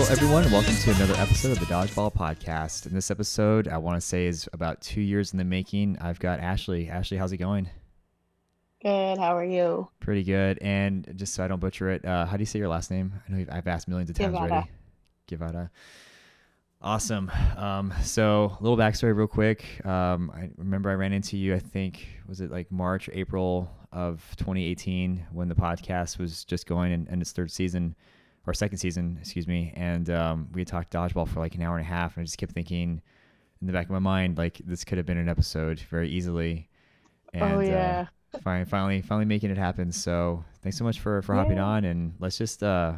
Hello, everyone. Welcome to another episode of the Dodgeball Podcast. And this episode, I want to say, is about two years in the making. I've got Ashley. Ashley, how's it going? Good. How are you? Pretty good. And just so I don't butcher it, uh, how do you say your last name? I know you've- I've asked millions of times Guevara. already. Guevara. Awesome. Um, so, a little backstory, real quick. Um, I remember I ran into you. I think was it like March, April of 2018 when the podcast was just going in, in its third season or second season, excuse me. And um, we had talked dodgeball for like an hour and a half, and I just kept thinking in the back of my mind, like this could have been an episode very easily. And, oh yeah. uh, finally, finally, finally making it happen. So thanks so much for for hopping on, and let's just. Uh,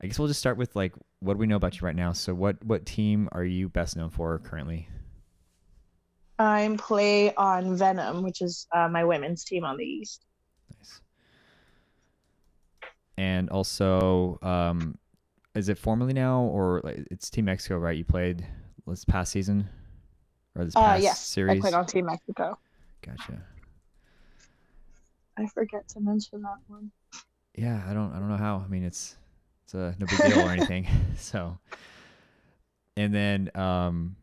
I guess we'll just start with like what do we know about you right now. So what what team are you best known for currently? I'm play on Venom, which is uh, my women's team on the East. Nice. And also, um, is it formally now or like it's Team Mexico, right? You played this past season or this Uh, past yes, series? I played on Team Mexico. Gotcha. I forget to mention that one. Yeah, I don't I don't know how. I mean, it's it's a no big deal or anything. So, and then um,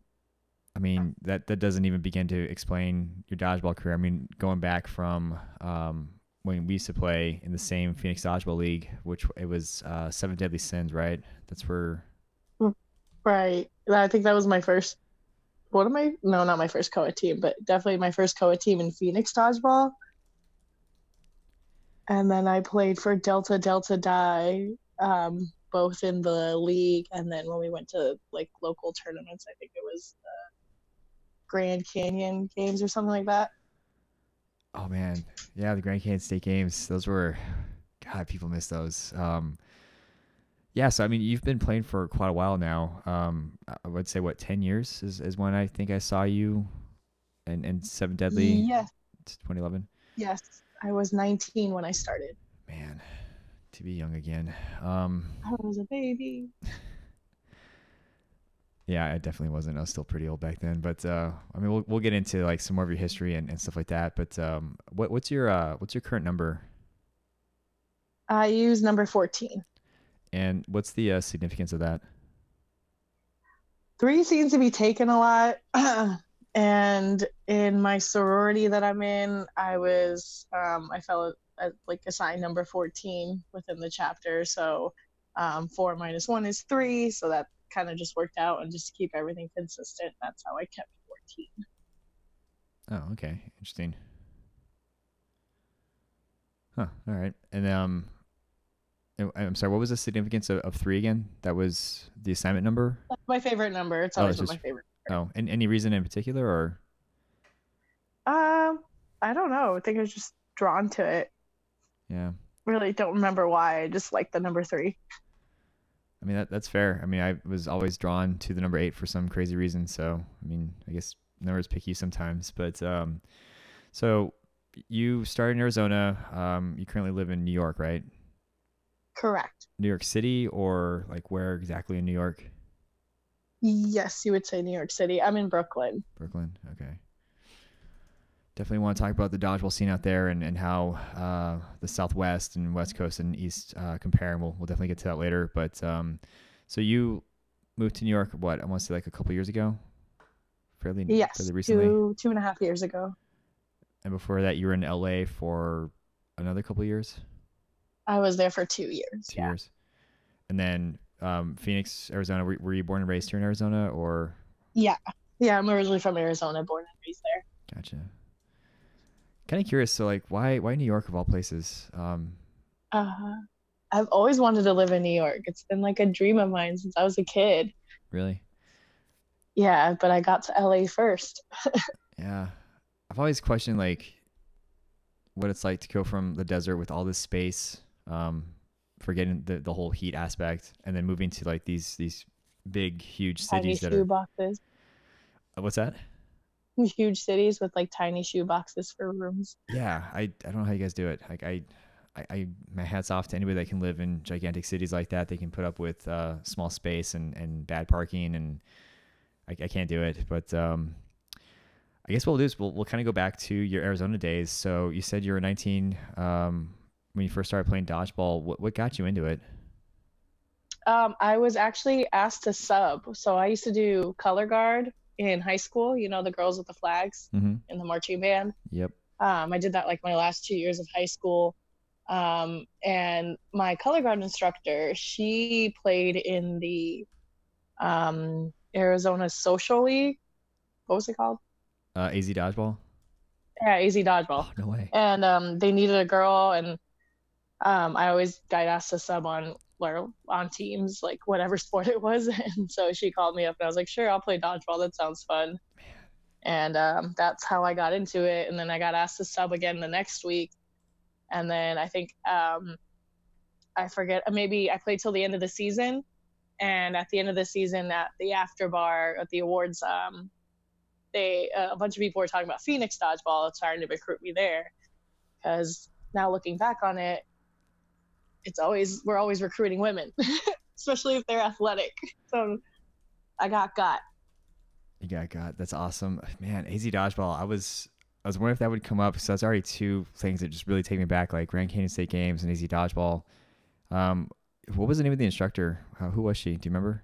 I mean that that doesn't even begin to explain your dodgeball career. I mean, going back from um when we used to play in the same Phoenix Dodgeball League, which it was uh, Seven Deadly Sins, right? That's where. Right. I think that was my first. What am I? No, not my first co-ed team, but definitely my first co-ed team in Phoenix dodgeball. And then I played for Delta Delta Die, um, both in the league and then when we went to like local tournaments, I think it was the Grand Canyon Games or something like that. Oh man, yeah, the Grand Canyon State Games. Those were, God, people miss those. Um, yeah, so I mean, you've been playing for quite a while now. Um, I would say what ten years is, is when I think I saw you, and and Seven Deadly, Yes, 2011. yes. I was 19 when I started. Man, to be young again. Um, I was a baby. yeah, I definitely wasn't. I was still pretty old back then. But uh, I mean, we'll we'll get into like some more of your history and, and stuff like that. But um, what what's your uh, what's your current number, I use number 14. and what's the uh, significance of that? Three seems to be taken a lot. and in my sorority that I'm in, I was, um, I felt uh, like assigned number 14 within the chapter. So um, four minus one is three. So that kind of just worked out. And just to keep everything consistent, that's how I kept 14. Oh, okay. Interesting. Huh. All right. And um, I'm sorry. What was the significance of, of three again? That was the assignment number. That's my favorite number. It's Oh, always it's been just- my favorite. Oh, and any reason in particular, or Um, I don't know. I think I was just drawn to it. yeah. Really don't remember why. I just like the number three. I mean that that's fair. I mean I was always drawn to the number eight for some crazy reason. So I mean I guess numbers pick you sometimes. But um, so you started in Arizona. Um, you currently live in New York, right? Correct. New York City, or like where exactly in New York? Yes, you would say New York City. I'm in Brooklyn. Brooklyn. Okay. Definitely want to talk about the dodgeball scene out there and, and how uh, the Southwest and West Coast and East uh, compare. And we'll, we'll definitely get to that later. But um, so you moved to New York, what, I want to say like a couple years ago? Fairly, Yes, fairly recently. two two and a half years ago. And before that, you were in LA for another couple years? I was there for two years. Two yeah. years. And then um, Phoenix, Arizona. Were, were you born and raised here in Arizona or? Yeah. Yeah, I'm originally from Arizona, born and raised there. Gotcha. Kind of curious. So, like, why why New York of all places? Um, Uh, I've always wanted to live in New York. It's been like a dream of mine since I was a kid. really? Yeah, but I got to LA first. Yeah. I've always questioned like what it's like to go from the desert with all this space, um, forgetting the, the whole heat aspect, and then moving to like these these big, huge cities that shoe are boxes. Uh, what's that? Huge cities with like tiny shoe boxes for rooms. Yeah, I, I don't know how you guys do it. Like I, I, I my hats off to anybody that can live in gigantic cities like that. They can put up with uh, small space and, and bad parking, and I, I can't do it. But um, I guess what we'll do is we'll we'll kind of go back to your Arizona days. So you said you were 19 um, when you first started playing dodgeball. What what got you into it? Um, I was actually asked to sub. So I used to do color guard in high school. You know, the girls with the flags Mm-hmm. in the marching band. Yep. Um, I did that like my last two years of high school. Um, and my color guard instructor, she played in the um, Arizona Social League. What was it called? Uh, AZ dodgeball. Yeah, AZ Dodgeball. Oh no way. And um, they needed a girl, and um, I always got asked to sub on or on teams, like whatever sport it was. And so she called me up, and I was like, "Sure, I'll play dodgeball. That sounds fun." And um, that's how I got into it. And then I got asked to sub again the next week. And then I think um, I forget maybe I played till the end of the season. And at the end of the season, at the after bar at the awards, um, they uh, a bunch of people were talking about Phoenix dodgeball, trying to recruit me there. Because now looking back on it, it's always we're always recruiting women, especially if they're athletic. So I got got. You got got. That's awesome, man. AZ dodgeball. I was I was wondering if that would come up because that's already two things that just really take me back, like Grand Canyon State Games and AZ dodgeball. Um, what was the name of the instructor? Uh, who was she? Do you remember?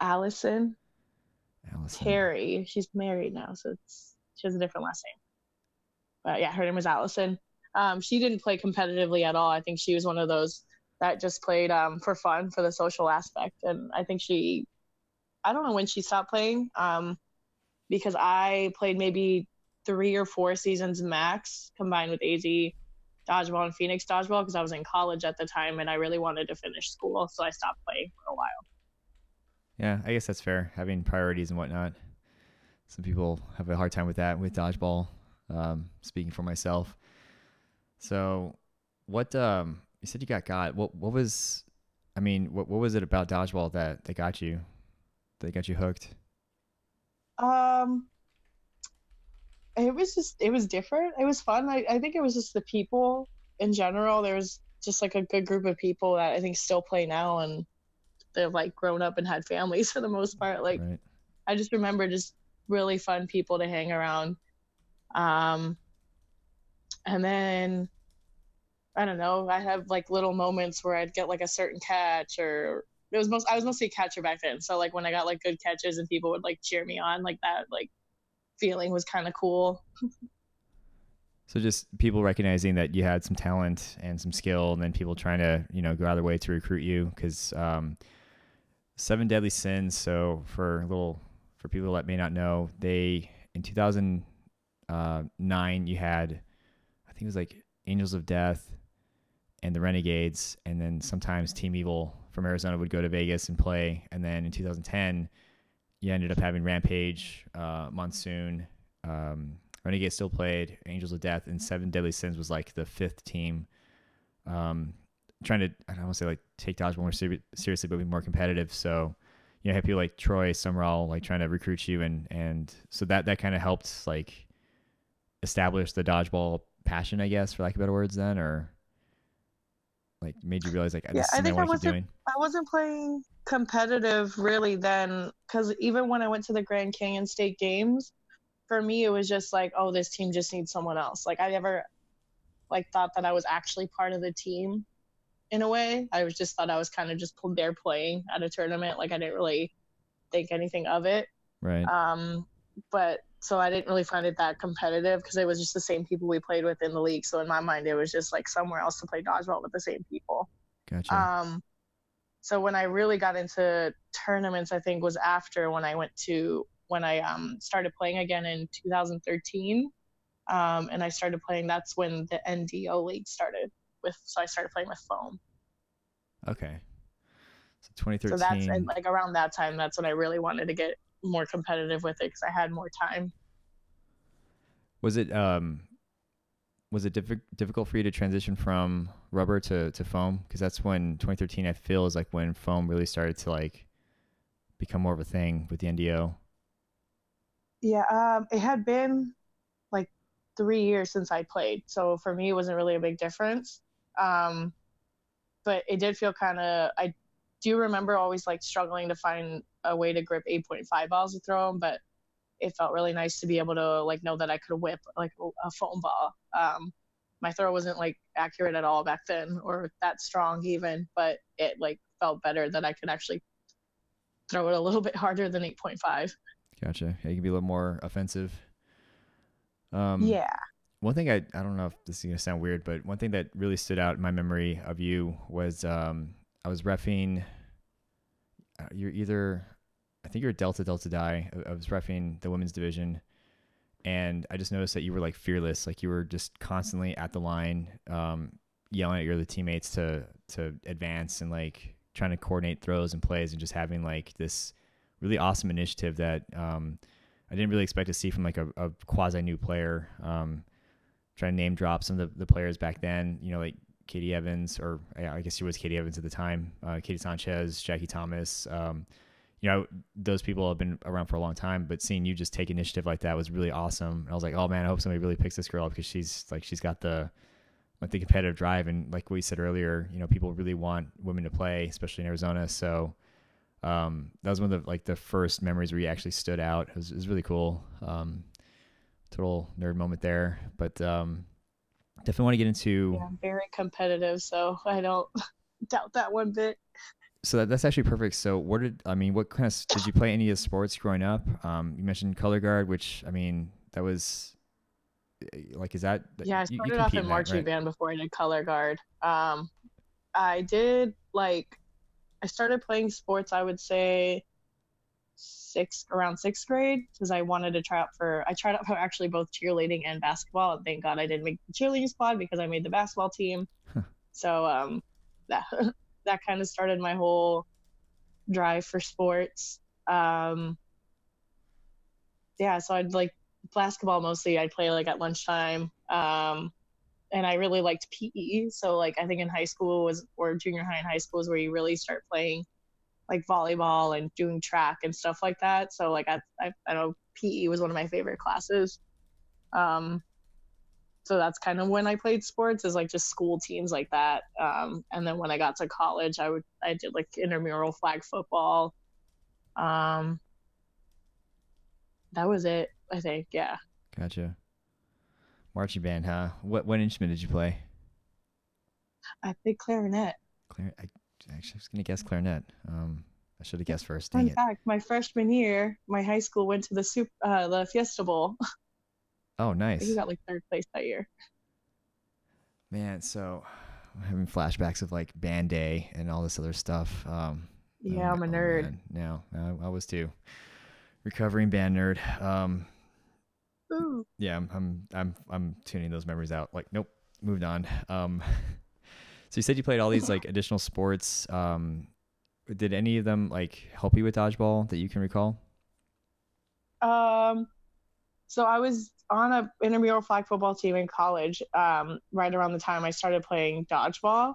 Allison Allison. Terry. She's married now, so it's she has a different last name. But yeah, her name was Allison. Um, she didn't play competitively at all. I think she was one of those that just played um, for fun, for the social aspect. And I think she, I don't know when she stopped playing, um, because I played maybe three or four seasons max combined with AZ dodgeball and Phoenix dodgeball because I was in college at the time and I really wanted to finish school, so I stopped playing for a while. Yeah, I guess that's fair. Having priorities and whatnot. Some people have a hard time with that with dodgeball. Um, speaking for myself. So, what um, you said you got got. What what was? I mean, what what was it about dodgeball that that got you? That got you hooked? Um, it was just it was different. It was fun. I, I think it was just the people in general. There was just like a good group of people that I think still play now, and they've like grown up and had families for the most part. Like right. I just remember just really fun people to hang around. Um, and then I don't know. I have like little moments where I'd get like a certain catch, or it was most I was mostly a catcher back then. So like when I got like good catches and people would like cheer me on, like that like feeling was kind of cool. So just people recognizing that you had some talent and some skill, and then people trying to you know go out of their way to recruit you because um, seven deadly sins. So for a little for people that may not know, they in 2009 you had think it was like Angels of Death and the Renegades, and then sometimes Team Evil from Arizona would go to Vegas and play, and then in 2010 you ended up having Rampage, uh, Monsoon. Um, Renegade still played Angels of Death, and Seven Deadly Sins was like the fifth team. Um, trying to I don't want to say like take dodgeball more ser- seriously, but be more competitive. So you know, have people like Troy Summerall like trying to recruit you, and and so that that kind of helped like establish the dodgeball passion, I guess, for lack of better words, then or like made you realize like Yeah, I I think I keep wasn't- doing. I wasn't playing competitive really then, because even when I went to the Grand Canyon State Games, for me it was just like, oh, this team just needs someone else. Like I never like thought that I was actually part of the team in a way. I was just thought I was kind of just there playing at a tournament. Like I didn't really think anything of it. Right. Um, but so I didn't really find it that competitive because it was just the same people we played with in the league. So in my mind, it was just like somewhere else to play dodgeball with the same people. gotcha. Um, so when I really got into tournaments, I think was after when I went to when I um, started playing again in 2013, um, and I started playing. That's when the NDO league started with. So I started playing with foam. okay. So 2013. So that's and like around that time. That's when I really wanted to get more competitive with it because I had more time. Was it um was it diffi- difficult for you to transition from rubber to, to foam? Because that's when 2013 I feel is like when foam really started to like become more of a thing with the NDO. Yeah, um, it had been like three years since I played, so for me it wasn't really a big difference. Um, but it did feel kind of. I do remember always like struggling to find a way to grip 8.5 balls to throw them, but it felt really nice to be able to like know that I could whip like a foam ball. Um, my throw wasn't like accurate at all back then or that strong even, but it like felt better that I could actually throw it a little bit harder than 8.5. Gotcha. Yeah, you can be a little more offensive. Um, yeah. One thing I I don't know if this is gonna sound weird, but one thing that really stood out in my memory of you was um, I was refing. Uh, you're either, I think you're a Delta Delta Die. I, I was refing the women's division, and I just noticed that you were like fearless, like you were just constantly at the line, um, yelling at your other teammates to to advance and like trying to coordinate throws and plays and just having like this really awesome initiative that um, I didn't really expect to see from like a, a quasi new player. Um, trying to name drop some of the, the players back then, you know, like Katie Evans, or I guess she was Katie Evans at the time, uh, Katie Sanchez, Jackie Thomas. Um, you know, those people have been around for a long time, but seeing you just take initiative like that was really awesome. And I was like, oh man, I hope somebody really picks this girl up because she's like, she's got the, like the competitive drive. And like we said earlier, you know, people really want women to play, especially in Arizona. So, um, that was one of the, like the first memories where you actually stood out. It was, it was really cool. Um, total nerd moment there, but, um, definitely want to get into yeah, very competitive, so I don't doubt that one bit. So that, that's actually perfect. So what did I mean? What kind of did you play any of the sports growing up? Um, you mentioned color guard, which I mean that was eh, like is that yeah? I started you, you off in marching right? band before I did color guard. Um, I did like I started playing sports. I would say sixth around sixth grade because I wanted to try out for I tried out for actually both cheerleading and basketball. And thank God I didn't make the cheerleading squad because I made the basketball team. so um, that that kind of started my whole drive for sports. Um, yeah, so I'd like basketball mostly. I'd play like at lunchtime. Um, and I really liked PE. So like I think in high school was or junior high and high school is where you really start playing like volleyball and doing track and stuff like that. So like I I, I know PE was one of my favorite classes. Um, so that's kind of when I played sports is like just school teams like that. Um, and then when I got to college, I would I did like intramural flag football. Um, that was it, I think. Yeah. Gotcha. Marching band, huh? What what instrument did you play? I played clarinet. Clarinet. I, actually, I was gonna guess clarinet. Um, I should have guessed first. Dang Fun fact: my freshman year, my high school went to the soup, uh, the Fiesta Bowl. Oh, nice. He got like third place that year. Man, so I'm having flashbacks of like band day and all this other stuff. Um, yeah, oh, I'm a nerd. no, I, I, was too. Recovering band nerd. Um, Ooh. Yeah, I'm, I'm, I'm, I'm tuning those memories out. Like, nope, moved on. Um, so you said you played all these like additional sports. Um, did any of them like help you with dodgeball that you can recall? Um, so I was on a intramural flag football team in college. Um, right around the time I started playing dodgeball,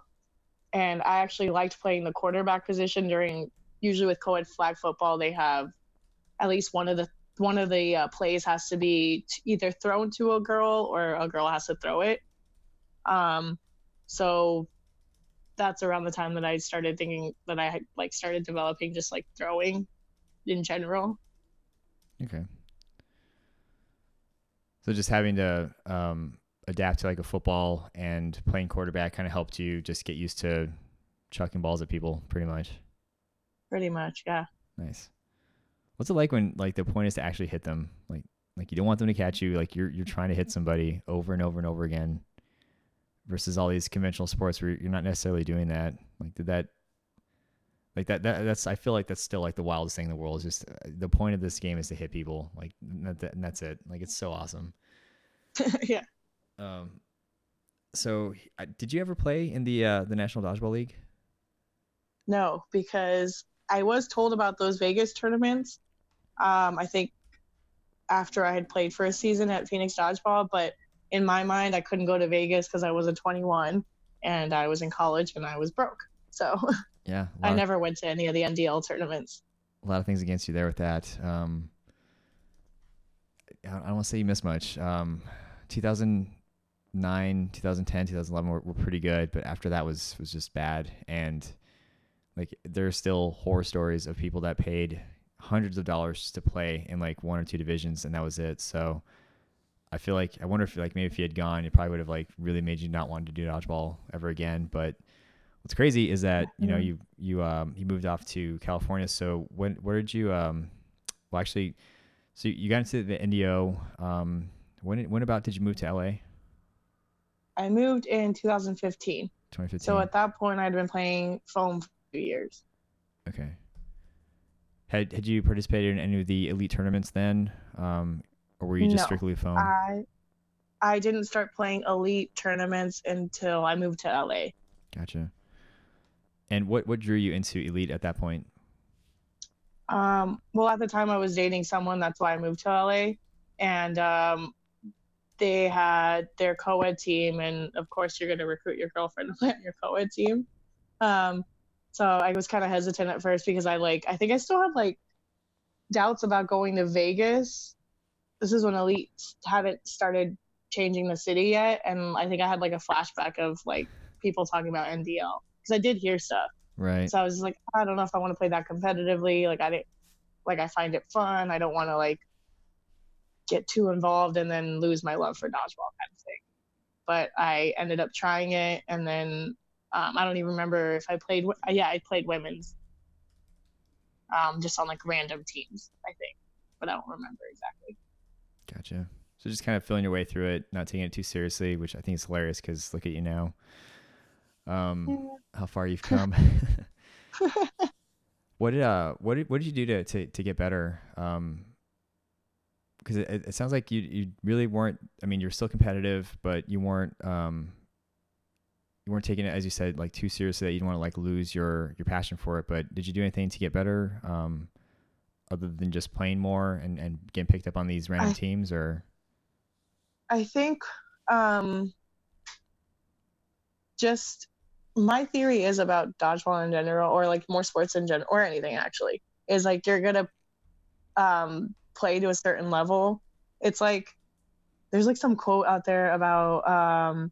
and I actually liked playing the quarterback position during. Usually with co-ed flag football, they have at least one of the one of the uh, plays has to be t- either thrown to a girl or a girl has to throw it. Um, so that's around the time that I started thinking that I like started developing just like throwing in general. Okay. So just having to um, adapt to like a football and playing quarterback kind of helped you just get used to chucking balls at people, pretty much. Pretty much, yeah. Nice. What's it like when like the point is to actually hit them? Like like you don't want them to catch you. Like you're you're trying to hit somebody over and over and over again. Versus all these conventional sports where you're not necessarily doing that. Like did that like that, that that's i feel like that's still like the wildest thing in the world is just uh, the point of this game is to hit people like and, that, and that's it. Like it's so awesome. Yeah. Um so did you ever play in the uh the national dodgeball league? No because i was told about those vegas tournaments um i think after i had played for a season at phoenix dodgeball but in my mind i couldn't go to vegas because i wasn't 21 and i was in college and i was broke. So Yeah. I never of, went to any of the NDL tournaments. A lot of things against you there with that. Um, I don't want to say you missed much. Um, 2009, 2010, 2011 were, were pretty good, but after that was was just bad. And like there are still horror stories of people that paid hundreds of dollars to play in like one or two divisions, and that was it. So I feel like I wonder if like maybe if you had gone, it probably would have like really made you not want to do dodgeball ever again. But what's crazy is that you know Mhm. you you um you moved off to California. So when where did you um well actually so you got into the NDO um when when about did you move to LA? I moved in 2015. 2015. So at that point, I'd been playing foam for two years. okay. Had had you participated in any of the elite tournaments then, um, or were you just No, strictly foam? I I didn't start playing elite tournaments until I moved to LA. Gotcha. And what what drew you into elite at that point? Um, well, at the time I was dating someone, that's why I moved to LA, and um, they had their co-ed team, and of course you're going to recruit your girlfriend to play on your co-ed team. Um, so I was kind of hesitant at first because I like I think I still had like doubts about going to Vegas. This is when Elite hadn't started changing the city yet, and I think I had like a flashback of like people talking about NDL because I did hear stuff. Right. So I was just like, I don't know if I want to play that competitively. Like I didn't like I find it fun. I don't want to like get too involved and then lose my love for dodgeball kind of thing. But I ended up trying it and then um, I don't even remember if I played yeah, I played women's. Um, just on like random teams, I think. But I don't remember exactly. Gotcha. So just kind of feeling your way through it, not taking it too seriously, which I think is hilarious because look at you now. Um, how far you've come. what did uh what did what did you do to to, to get better? Um, because it, it sounds like you you really weren't. I mean, you're still competitive, but you weren't um you weren't taking it as you said like too seriously that you didn't want to like lose your your passion for it. But did you do anything to get better? Um, other than just playing more and and getting picked up on these random I- teams or I think um, just my theory is about dodgeball in general, or like more sports in general, or anything actually, is like you're gonna um, play to a certain level. It's like there's like some quote out there about um,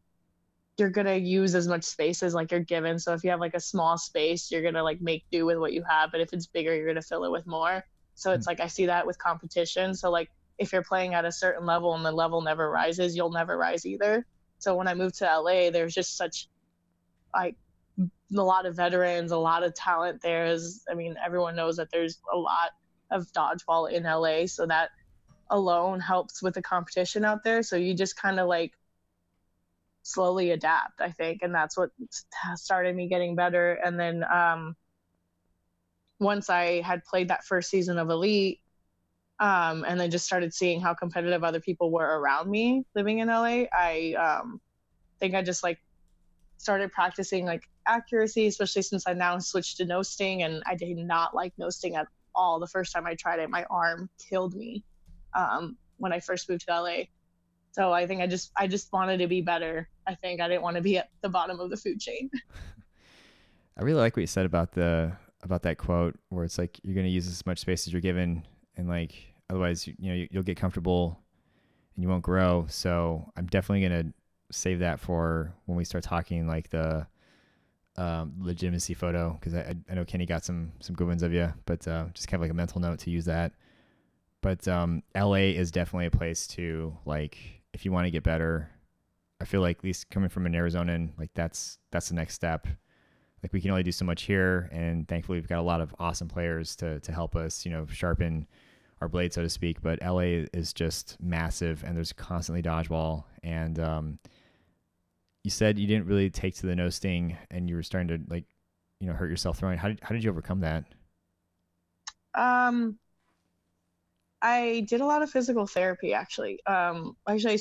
you're gonna use as much space as like you're given. So if you have like a small space, you're gonna like make do with what you have. But if it's bigger, you're gonna fill it with more. So it's like I see that with competition. So like if you're playing at a certain level and the level never rises, you'll never rise either. So when I moved to LA, there's just such like a lot of veterans, a lot of talent there. Is I mean, everyone knows that there's a lot of dodgeball in LA, so that alone helps with the competition out there. So you just kind of like slowly adapt, I think, and that's what started me getting better. And then um, once I had played that first season of Elite, um, and then just started seeing how competitive other people were around me living in LA, I um, think I just like started practicing like accuracy, especially since I now switched to no sting, and I did not like no sting at all. The first time I tried it, my arm killed me um, when I first moved to LA. So I think I just I just wanted to be better. I think I didn't want to be at the bottom of the food chain. I really like what you said about the about that quote where it's like you're going to use as much space as you're given and like otherwise you, you know you, you'll get comfortable and you won't grow. So I'm definitely going to save that for when we start talking like the um, legitimacy photo because I, I- know Kenny got some some good ones of you, but uh, just kind of like a mental note to use that. But um, LA is definitely a place to like if you want to get better. I feel like at least coming from an Arizonan, like that's that's the next step. Like we can only do so much here, and thankfully we've got a lot of awesome players to to help us, you know, sharpen our blade, so to speak. But LA is just massive, and there's constantly dodgeball. And um, you said you didn't really take to the no sting, and you were starting to like, you know, hurt yourself throwing. How did how did you overcome that? Um, I did a lot of physical therapy actually. Um, actually, I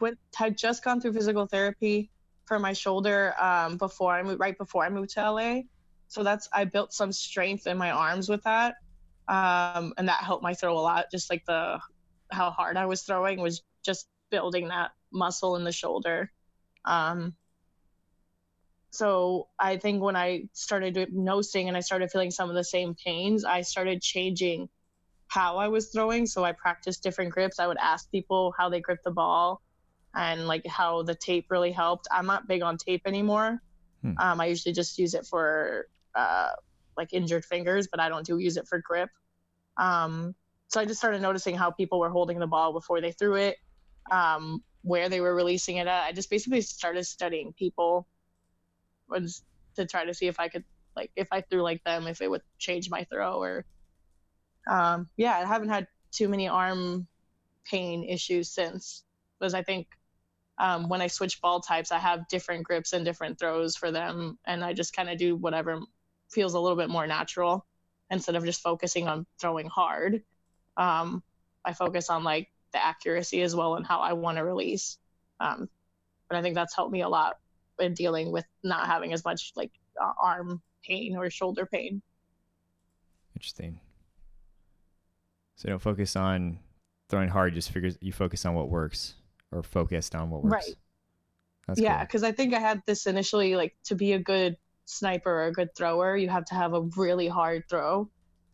went had just gone through physical therapy for my shoulder um, before I moved right before I moved to LA. So that's I built some strength in my arms with that, um, and that helped my throw a lot. Just like the how hard I was throwing was just building that muscle in the shoulder. Um, so I think when I started no sting and I started feeling some of the same pains, I started changing how I was throwing. So I practiced different grips. I would ask people how they grip the ball and like how the tape really helped. I'm not big on tape anymore. Hmm. Um, I usually just use it for uh, like injured fingers, but I don't do use it for grip. Um, so I just started noticing how people were holding the ball before they threw it. um, where they were releasing it at. I just basically started studying people was to try to see if I could like if I threw like them, if it would change my throw or um, yeah, I haven't had too many arm pain issues since Was I think um, when I switch ball types, I have different grips and different throws for them, and I just kind of do whatever feels a little bit more natural instead of just focusing on throwing hard. Um, I focus on like the accuracy as well and how I want to release. Um, but I think that's helped me a lot in dealing with not having as much like uh, arm pain or shoulder pain. Interesting. So don't focus on throwing hard. Just figure you focus on what works or focused on what works. Right. That's yeah, because cool. I think I had this initially like to be a good sniper or a good thrower, you have to have a really hard throw,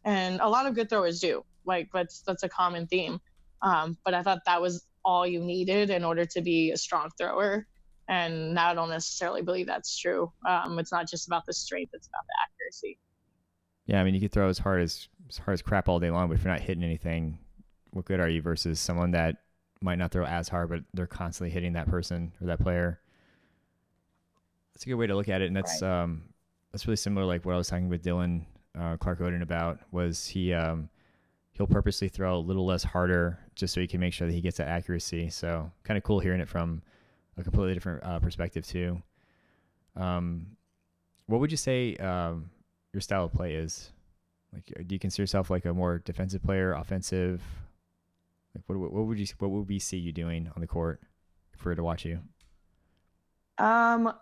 and a lot of good throwers do. Like that's that's a common theme. Um, but I thought that was all you needed in order to be a strong thrower. And now I don't necessarily believe that's true. Um, it's not just about the strength; it's about the accuracy. Yeah, I mean, you could throw as hard as as hard as crap all day long, but if you're not hitting anything, what good are you? Versus someone that might not throw as hard, but they're constantly hitting that person or that player. That's a good way to look at it, and that's right. um, that's really similar. Like what I was talking with Dylan uh, Clark Odin about was he um, he'll purposely throw a little less harder just so he can make sure that he gets that accuracy. So kind of cool hearing it from a completely different uh, perspective too. Um, what would you say um, your style of play is? Like, do you consider yourself like a more defensive player, offensive? Like, what what would you what would we see you doing on the court if we were to watch you? Um,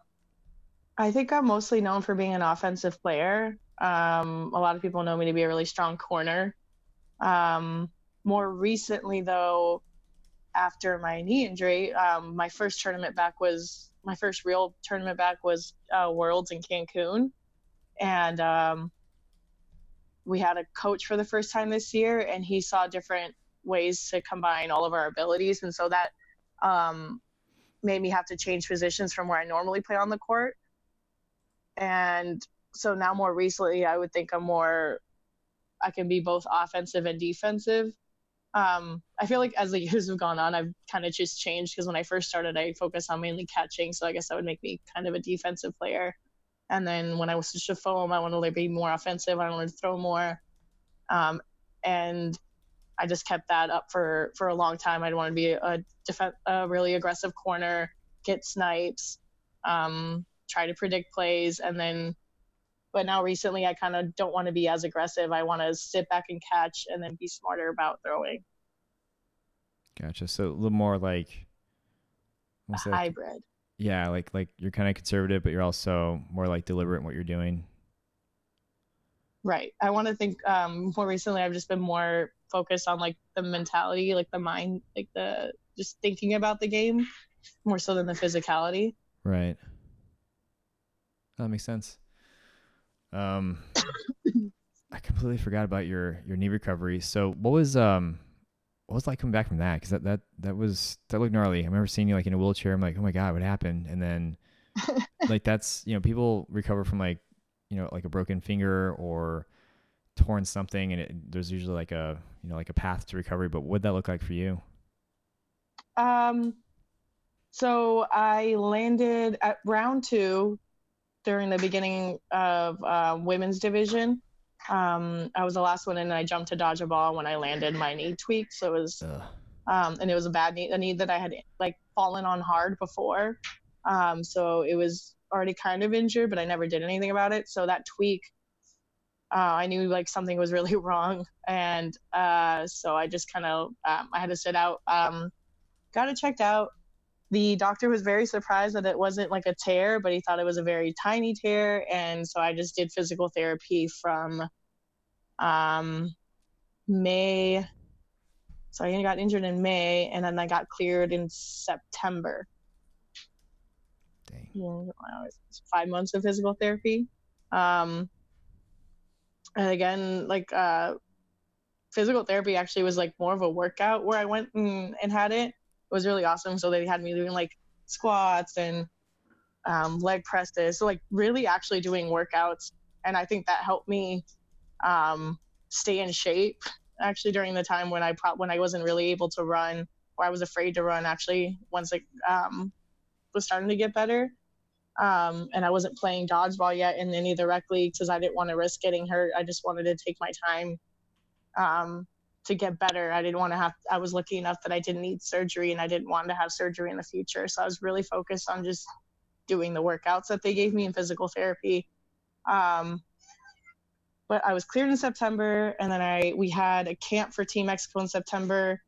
I think I'm mostly known for being an offensive player. Um, a lot of people know me to be a really strong corner. Um, more recently, though, after my knee injury, um, my first tournament back was my first real tournament back was uh, Worlds in Cancun, and um, we had a coach for the first time this year, and he saw different ways to combine all of our abilities, and so that um, made me have to change positions from where I normally play on the court, and so now more recently, I would think I'm more I can be both offensive and defensive um, I feel like as the years have gone on, I've kind of just changed because when I first started, I focused on mainly catching. So I guess that would make me kind of a defensive player. And then when I was switched to foam, I wanted to be more offensive. I wanted to throw more. Um, and I just kept that up for, for a long time. I'd want to be a, def- a really aggressive corner, get snipes, um, try to predict plays, and then but now recently, I kind of don't want to be as aggressive. I want to sit back and catch and then be smarter about throwing. Gotcha. So a little more like a hybrid. Yeah, like like you're kind of conservative, but you're also more like deliberate in what you're doing. Right. I want to think. Um, more recently, I've just been more focused on like the mentality, like the mind, like the just thinking about the game more so than the physicality. Right. That makes sense. Um, I completely forgot about your your knee recovery. So what was um what was like coming back from that? Because that that that was that looked gnarly. I remember seeing you like in a wheelchair. I'm like, oh my god, what happened? And then like that's you know people recover from like you know like a broken finger or torn something, and it, there's usually like a you know like a path to recovery. But what would that look like for you? Um, so I landed at round two during the beginning of uh, women's division. Um, I was the last one in, and I jumped to dodge a ball when I landed my knee tweak. So it was, um, and it was a bad knee, a knee that I had like fallen on hard before. Um, so it was already kind of injured, but I never did anything about it. So that tweak, uh, I knew like something was really wrong, and uh, so I just kind of um, I had to sit out. Um, got it checked out the doctor was very surprised that it wasn't like a tear, but he thought it was a very tiny tear. And so I just did physical therapy from um, May. So I got injured in May, and then I got cleared in September. Dang. Five months of physical therapy. Um, and again, like uh, physical therapy actually was like more of a workout where I went and, and had it was really awesome. So they had me doing like squats and um, leg presses, so like really actually doing workouts, and I think that helped me um, stay in shape actually during the time when I pro- when I wasn't really able to run or I was afraid to run actually once it um, was starting to get better. Um, and I wasn't playing dodgeball yet in any of the rec leagues because I didn't want to risk getting hurt. I just wanted to take my time um, to get better. I didn't want to have, I was lucky enough that I didn't need surgery and I didn't want to have surgery in the future. So I was really focused on just doing the workouts that they gave me in physical therapy. Um, but I was cleared in September, and then I we had a camp for Team Mexico in September,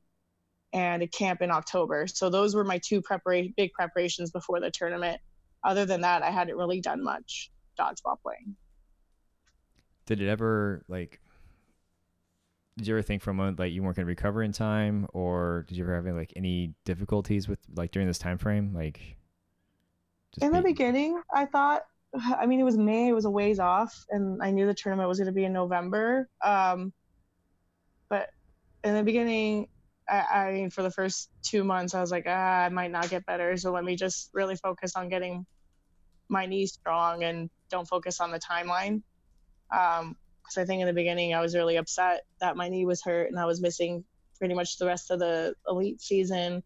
and a camp in October. So those were my two prepara- big preparations before the tournament. Other than that, I hadn't really done much dodgeball playing. Did it ever like? Did you ever think for a moment like you weren't going to recover in time, or did you ever have any, like any difficulties with like during this time frame, like? in the beginning, I thought I mean, it was May, it was a ways off, and I knew the tournament was going to be in November. Um, but in the beginning, I, I mean, for the first two months, I was like, ah, I might not get better. So let me just really focus on getting my knee strong and don't focus on the timeline. Because I think in the beginning, I was really upset that my knee was hurt and I was missing pretty much the rest of the elite season.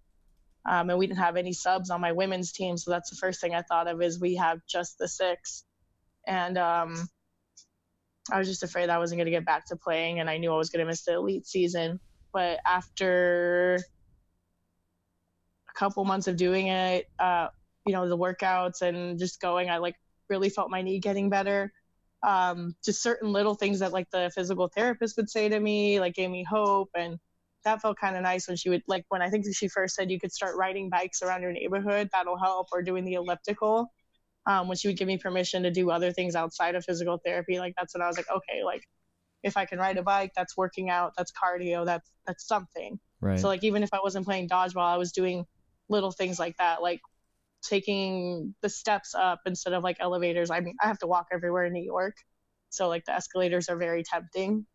Um, and we didn't have any subs on my women's team. So that's the first thing I thought of is we have just the six. And um, I was just afraid I wasn't going to get back to playing, and I knew I was going to miss the elite season. But after a couple months of doing it, uh, you know, the workouts and just going, I like really felt my knee getting better. Um, just certain little things that like the physical therapist would say to me, like gave me hope and that felt kind of nice when she would like when I think she first said you could start riding bikes around your neighborhood. That'll help, or doing the elliptical. Um, when she would give me permission to do other things outside of physical therapy, like that's when I was like, okay, like if I can ride a bike, that's working out, that's cardio, that's that's something. Right. So like even if I wasn't playing dodgeball, I was doing little things like that, like taking the steps up instead of like elevators. I mean, I have to walk everywhere in New York, so like the escalators are very tempting.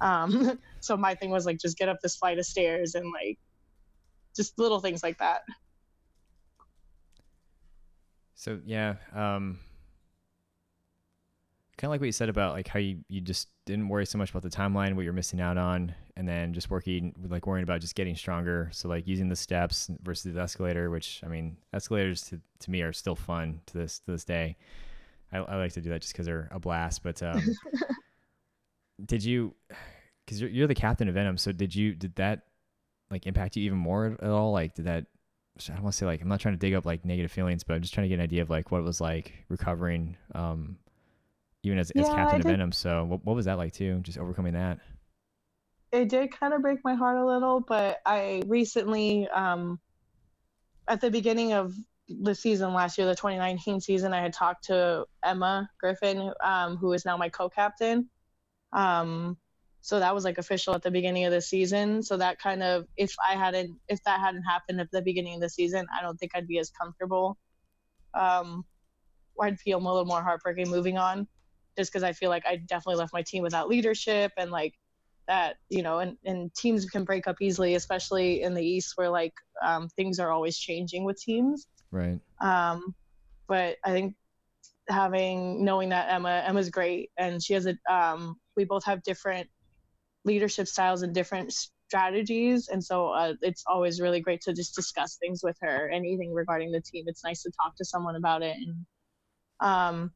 Um, so my thing was like just get up this flight of stairs and like just little things like that. So yeah, um, kind of like what you said about like how you, you just didn't worry so much about the timeline, what you're missing out on, and then just working like worrying about just getting stronger. So like using the steps versus the escalator, which I mean, escalators to, to me are still fun to this to this day. I, I like to do that just because they're a blast. But um, did you because you're, you're the captain of venom so did you did that like impact you even more at all like did that i don't want to say like i'm not trying to dig up like negative feelings but i'm just trying to get an idea of like what it was like recovering um even as, yeah, as captain of venom so what, what was that like too just overcoming that it did kind of break my heart a little but i recently um at the beginning of the season last year the 2019 season i had talked to emma griffin um, who is now my co-captain um, so that was like official at the beginning of the season. So that kind of, if I hadn't, if that hadn't happened at the beginning of the season, I don't think I'd be as comfortable. Um, I'd feel a little more heartbreaking moving on, just because I feel like I definitely left my team without leadership and like that, you know, and, and teams can break up easily, especially in the East where like um, things are always changing with teams. Right. Um, but I think having knowing that Emma Emma's great and she has a um, we both have different leadership styles and different strategies and so uh, it's always really great to just discuss things with her anything regarding the team it's nice to talk to someone about it and um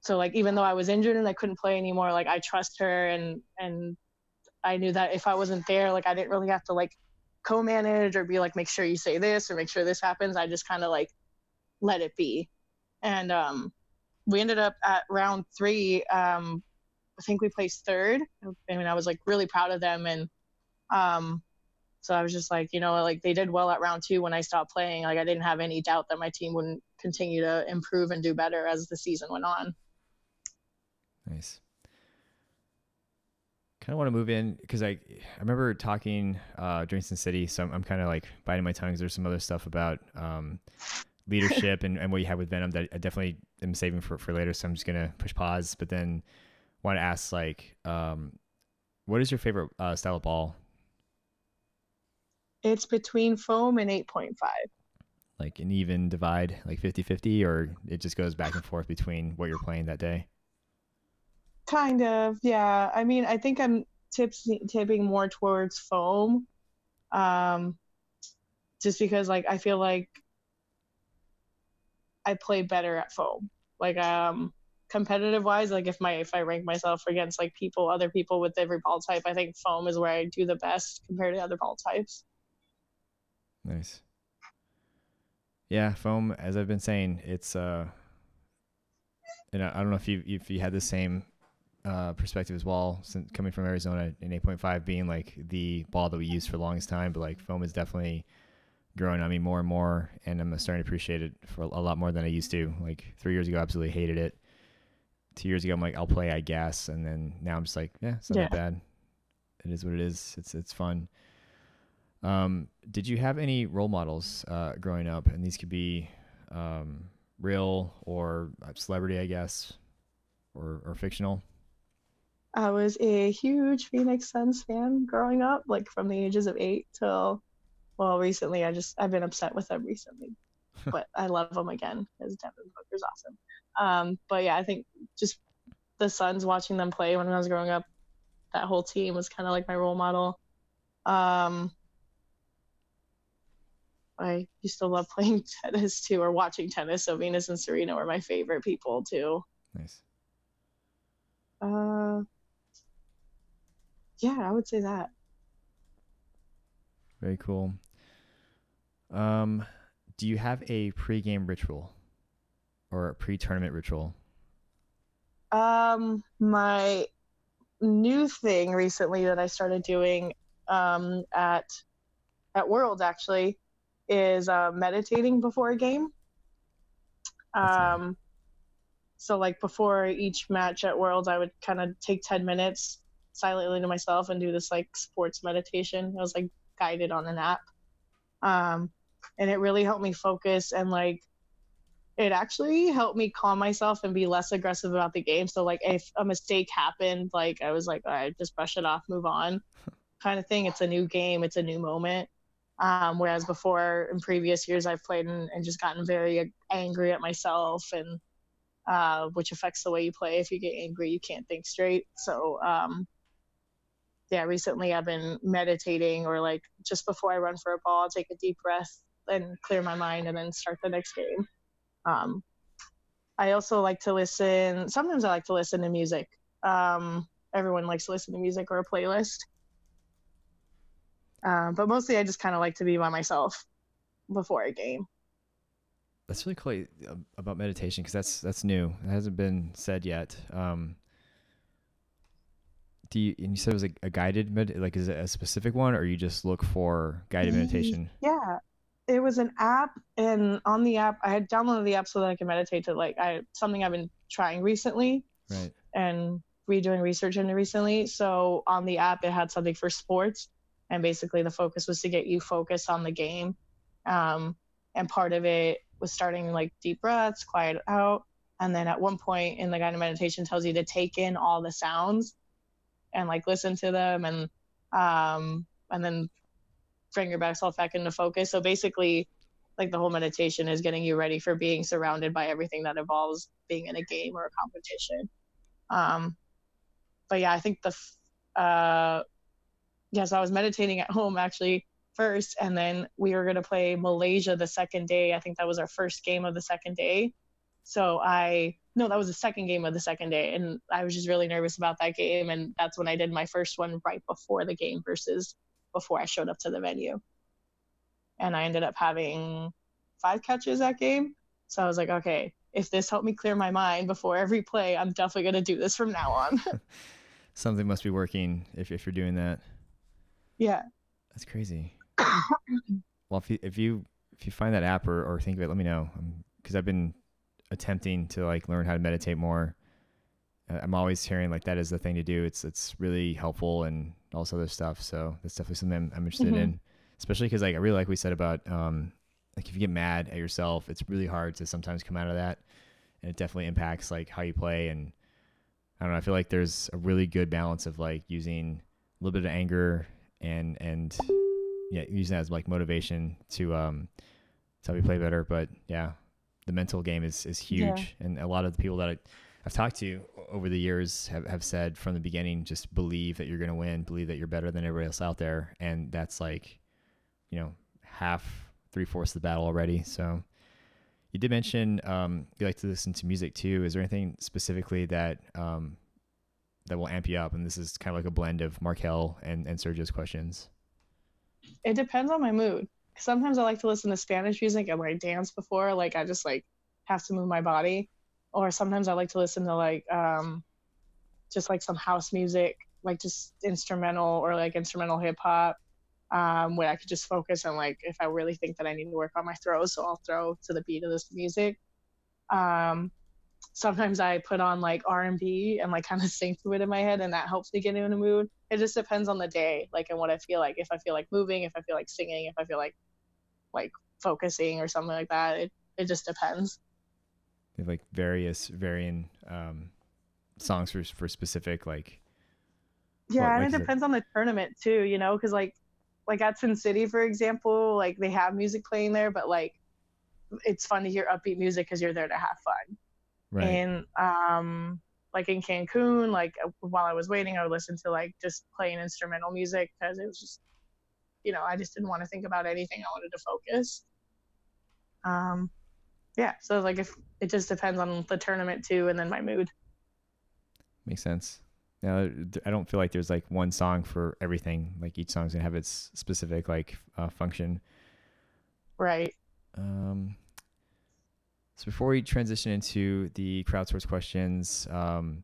so like even though i was injured and i couldn't play anymore like i trust her and and i knew that if i wasn't there like i didn't really have to like co-manage or be like make sure you say this or make sure this happens i just kind of like let it be and um we ended up at round three um I think we placed third. I mean, I was like really proud of them, and um, so I was just like, you know, like they did well at round two when I stopped playing. Like I didn't have any doubt that my team wouldn't continue to improve and do better as the season went on. Nice. Kind of want to move in because I I remember talking uh, during Sin City, so I'm, I'm kind of like biting my tongue. Cause there's some other stuff about um, leadership and, and what you had with Venom that I definitely am saving for, for later. So I'm just gonna push pause. But then want to ask like, um, what is your favorite uh, style of ball? It's between foam and 8.5. Like an even divide, like 50 50, or it just goes back and forth between what you're playing that day? Kind of, yeah. I mean, I think I'm tips, tipping more towards foam. Um, just because like I feel like I play better at foam. Like um competitive wise, like if my if I rank myself against like people, other people with every ball type, I think foam is where I do the best compared to other ball types. Nice. Yeah, foam. As I've been saying, it's uh, and I, I don't know if you if you had the same uh, perspective as well, since coming from Arizona and 8.5 being like the ball that we used for the longest time, but like foam is definitely growing on me more and more, and I'm starting to appreciate it for a lot more than I used to. Like three years ago, I absolutely hated it. Two years ago, I'm like, I'll play, I guess, and then now I'm just like, yeah, it's not Yeah. that bad. It is what it is. It's it's fun. Um, did you have any role models uh, growing up? And these could be um, real or uh, celebrity, I guess, or or fictional. I was a huge Phoenix Suns fan growing up, like from the ages of eight till, well, recently. I just I've been upset with them recently, but I love them again because Devin Booker's awesome. Um, but yeah, I think just the Suns watching them play when I was growing up, that whole team was kind of like my role model. Um, I used to love playing tennis too, or watching tennis. So Venus and Serena were my favorite people too. Nice. Uh, yeah, I would say that. Very cool. Um, do you have a pre-game ritual or a pre-tournament ritual? Um, my new thing recently that I started doing um, at at Worlds actually is uh, meditating before a game. That's nice. Um, so like before each match at Worlds, I would kind of take ten minutes silently to myself and do this like sports meditation. I was like guided on an app, um, and it really helped me focus and like it actually helped me calm myself and be less aggressive about the game. So like if a mistake happened, like I was like, all right, just brush it off, move on, kind of thing. It's a new game, it's a new moment. Um, whereas before in previous years, I've played and, and just gotten very angry at myself, and uh, which affects the way you play. If you get angry, you can't think straight. So um, yeah, recently I've been meditating or like just before I run for a ball, I'll take a deep breath and clear my mind, and then start the next game. Um, I also like to listen. Sometimes I like to listen to music. Um, everyone likes to listen to music or a playlist. Um, but mostly, I just kind of like to be by myself before a game. That's really cool uh, about meditation because that's that's new. It hasn't been said yet. Um, do you and you said it was a, a guided med like is it a specific one or you just look for guided meditation? Yeah, it was an app, and on the app, I had downloaded the app so that I could meditate to like I something I've been trying recently. Right. and redoing research into recently. So on the app, it had something for sports, and basically the focus was to get you focused on the game. Um, and part of it was starting like deep breaths, quiet out, and then at one point in the guided meditation tells you to take in all the sounds and like listen to them and um, and then bring your back self back into focus. So basically, like the whole meditation is getting you ready for being surrounded by everything that involves being in a game or a competition. Um, but yeah, I think the uh, yes, I was meditating at home actually first, and then we were gonna play Malaysia the second day. I think that was our first game of the second day. So I no, that was the second game of the second day, and I was just really nervous about that game, and that's when I did my first one right before the game versus before I showed up to the venue. And I ended up having five catches that game. So I was like, okay, if this helped me clear my mind before every play, I'm definitely going to do this from now on. Something must be working if if you're doing that. yeah. That's crazy. well, if you if you if you find that app or, or think of it, let me know because I've been attempting to like learn how to meditate more. Uh, I'm always hearing like that is the thing to do. It's it's really helpful and all this other stuff. So that's definitely something I'm, I'm interested Mhm. in, especially because like I really like we said about um like if you get mad at yourself, it's really hard to sometimes come out of that, and it definitely impacts like how you play. And I don't know. I feel like there's a really good balance of like using a little bit of anger and and yeah, using that as like motivation to um to help you play better. But yeah, the mental game is is Yeah. huge, and a lot of the people that I, I've talked to over the years have, have said from the beginning, just believe that you're going to win, believe that you're better than everybody else out there, and that's like, you know, half three fourths of the battle already. So you did mention um, you like to listen to music too. Is there anything specifically that um, that will amp you up? And this is kind of like a blend of Markel and, and Sergio's questions. It depends on my mood. Sometimes I like to listen to Spanish music and like dance before, like I just like have to move my body. Or sometimes I like to listen to like um, just like some house music, like just instrumental or like instrumental hip hop um, where I could just focus on like if I really think that I need to work on my throws, so I'll throw to the beat of this music. Um, sometimes I put on like R and B and like kind of sing to it in my head, and that helps me get in a mood. It just depends on the day, like and what I feel like. If I feel like moving, if I feel like singing, if I feel like like focusing or something like that. It it just depends. They have like various varying um, songs for for specific like. Yeah, what, and it depends it? on the tournament too, you know, because like like at Sin City, for example, like they have music playing there, but like it's fun to hear upbeat music because you're there to have fun. Right. And um, like in Cancun, like uh, while I was waiting, I would listen to like just playing instrumental music because it was just, you know, I just didn't want to think about anything. I wanted to focus. Um, yeah. So like if it just depends on the tournament too, and then my mood. Makes sense. Now, I don't feel like there's like one song for everything. Like each song's gonna have its specific like uh, function. Right. Um. So before we transition into the crowdsource questions, um,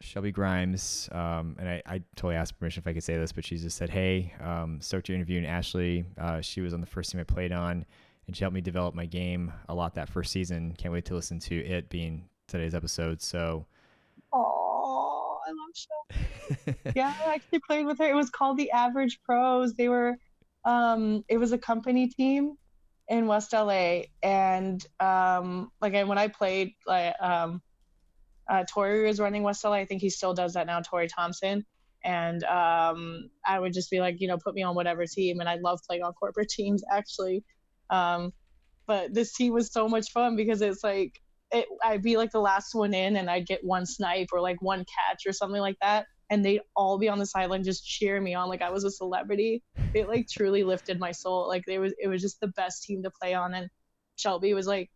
Shelby Grimes, um, and I, I totally asked permission if I could say this, but she just said, "Hey, um, stoked you're interviewing Ashley. Uh, she was on the first team I played on, and she helped me develop my game a lot that first season. Can't wait to listen to it being today's episode." So. Oh, I love show. yeah, I actually played with her. It was called the Average Pros. They were, um, it was a company team in West LA, and um, like when I played, like um, uh, Tori was running West LA. I think he still does that now, Tori Thompson. And um, I would just be like, you know, put me on whatever team. And I love playing on corporate teams actually. Um, but this team was so much fun because it's like it, I'd be like the last one in and I'd get one snipe or like one catch or something like that. And they'd all be on the sideline just cheering me on like I was a celebrity. It like truly lifted my soul. Like it was it was just the best team to play on. And Shelby was like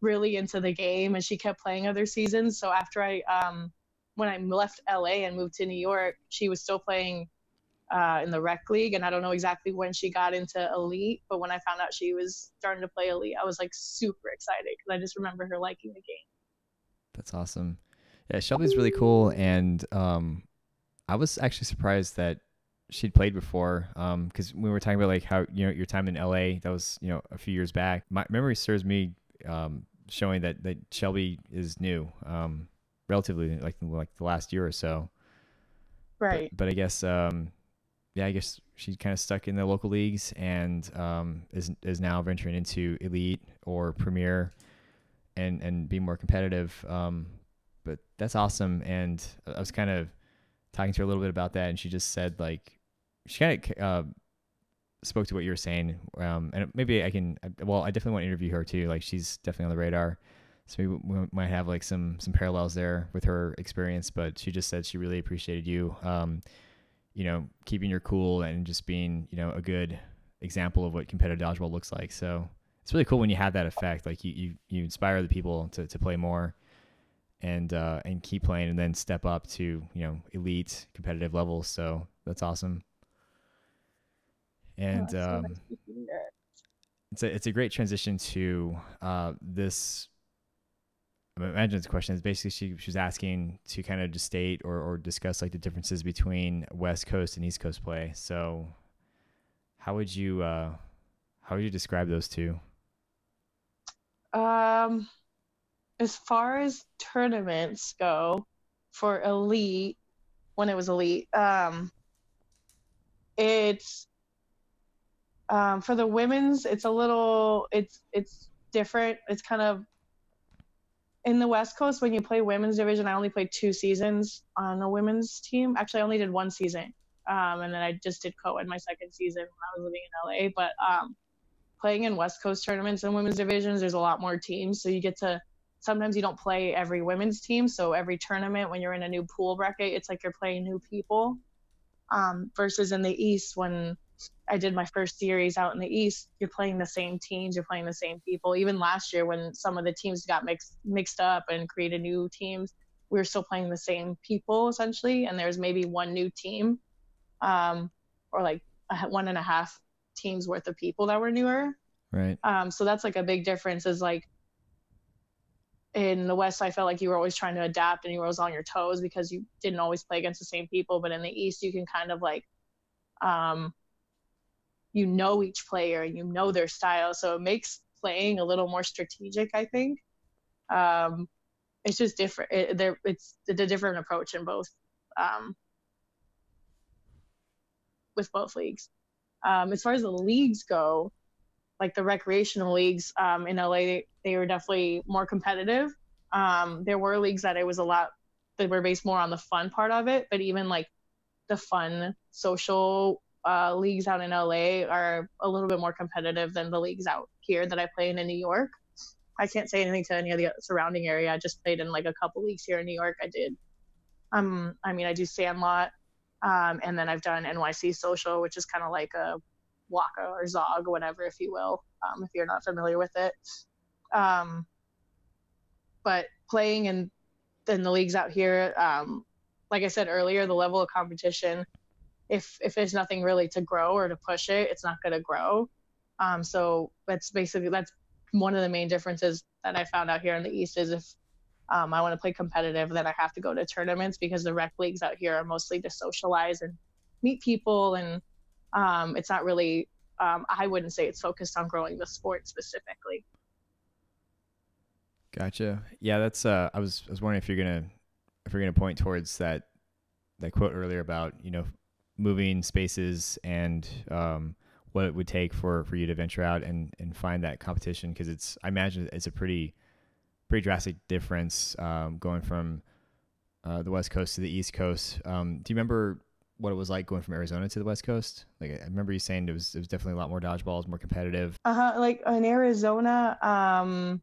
really into the game and she kept playing other seasons. So after I um when I left LA and moved to New York, she was still playing uh, in the rec league, and I don't know exactly when she got into elite, but when I found out she was starting to play elite, I was like super excited because I just remember her liking the game. That's awesome. Yeah, Shelby's really cool, and um, I was actually surprised that she'd played before because um, we were talking about like how you know your time in LA that was you know a few years back. My memory serves me um, showing that that Shelby is new, um, relatively like like the last year or so. Right. But, but I guess um, yeah, I guess she's kind of stuck in the local leagues and um, is is now venturing into elite or premier, and and be more competitive. Um, but that's awesome, and I was kind of talking to her a little bit about that, and she just said like she kind of uh, spoke to what you were saying, um, and maybe I can. Well, I definitely want to interview her too. Like she's definitely on the radar. So we, we might have like some some parallels there with her experience, but she just said she really appreciated you. Um, you know, keeping your cool and just being, you know, a good example of what competitive dodgeball looks like. So it's really cool when you have that effect. Like you, you, you inspire the people to, to play more and, uh, and keep playing and then step up to, you know, elite competitive levels. So that's awesome. And, oh, um, it's a, it's a great transition to, uh, this I imagine this question is basically she, she was asking to kind of just state or, or discuss like the differences between West Coast and East Coast play. So how would you uh, how would you describe those two? Um, as far as tournaments go, for elite, when it was elite, um, it's um, for the women's. It's a little. It's it's different. It's kind of in the West Coast, when you play women's division, I only played two seasons on a women's team. Actually, I only did one season, um, and then I just did co-ed my second season when I was living in LA. But um, playing in West Coast tournaments and women's divisions, there's a lot more teams, so you get to. Sometimes you don't play every women's team, so every tournament when you're in a new pool bracket, it's like you're playing new people. Um, versus in the East, when I did my first series out in the East, you're playing the same teams, you're playing the same people. Even last year, when some of the teams got mixed mixed up and created new teams, we were still playing the same people essentially, and there's maybe one new team, um, or like one and a half teams worth of people that were newer. Right. Um, so that's like a big difference. Is like in the West, I felt like you were always trying to adapt and you were always on your toes because you didn't always play against the same people. But in the East, you can kind of like, um, you know each player and you know their style, so it makes playing a little more strategic. I think. Um, it's just different. It, there, it's a different approach in both, um, with both leagues. Um, as far as the leagues go, like the recreational leagues um, in LA, they, they, were definitely more competitive. Um, there were leagues that it was a lot that were based more on the fun part of it, but even like the fun social uh, leagues out in LA are a little bit more competitive than the leagues out here that I play in in New York. I can't say anything to any of the surrounding area. I just played in like a couple leagues here in New York. I did. Um, I mean, I do Sandlot, um, and then I've done NYC Social, which is kind of like a Waka or Zog, whatever, if you will, um, if you're not familiar with it. Um, but playing in in the leagues out here, um, like I said earlier, the level of competition, if if there's nothing really to grow or to push it, it's not going to grow. Um, so that's basically that's one of the main differences that I found out here in the East is if um, I want to play competitive, then I have to go to tournaments because the rec leagues out here are mostly to socialize and meet people and um, it's not really um, i wouldn't say it's focused on growing the sport specifically. Gotcha. Yeah that's uh i was i was wondering if you're gonna if you're gonna point towards that that quote earlier about you know moving spaces and um what it would take for for you to venture out and and find that competition because it's i imagine it's a pretty pretty drastic difference um, going from uh, the west coast to the east coast. Um, do you remember what it was like going from Arizona to the West Coast? Like I remember you saying it was it was definitely a lot more dodgeballs, more competitive. Uh huh. Like in Arizona, um,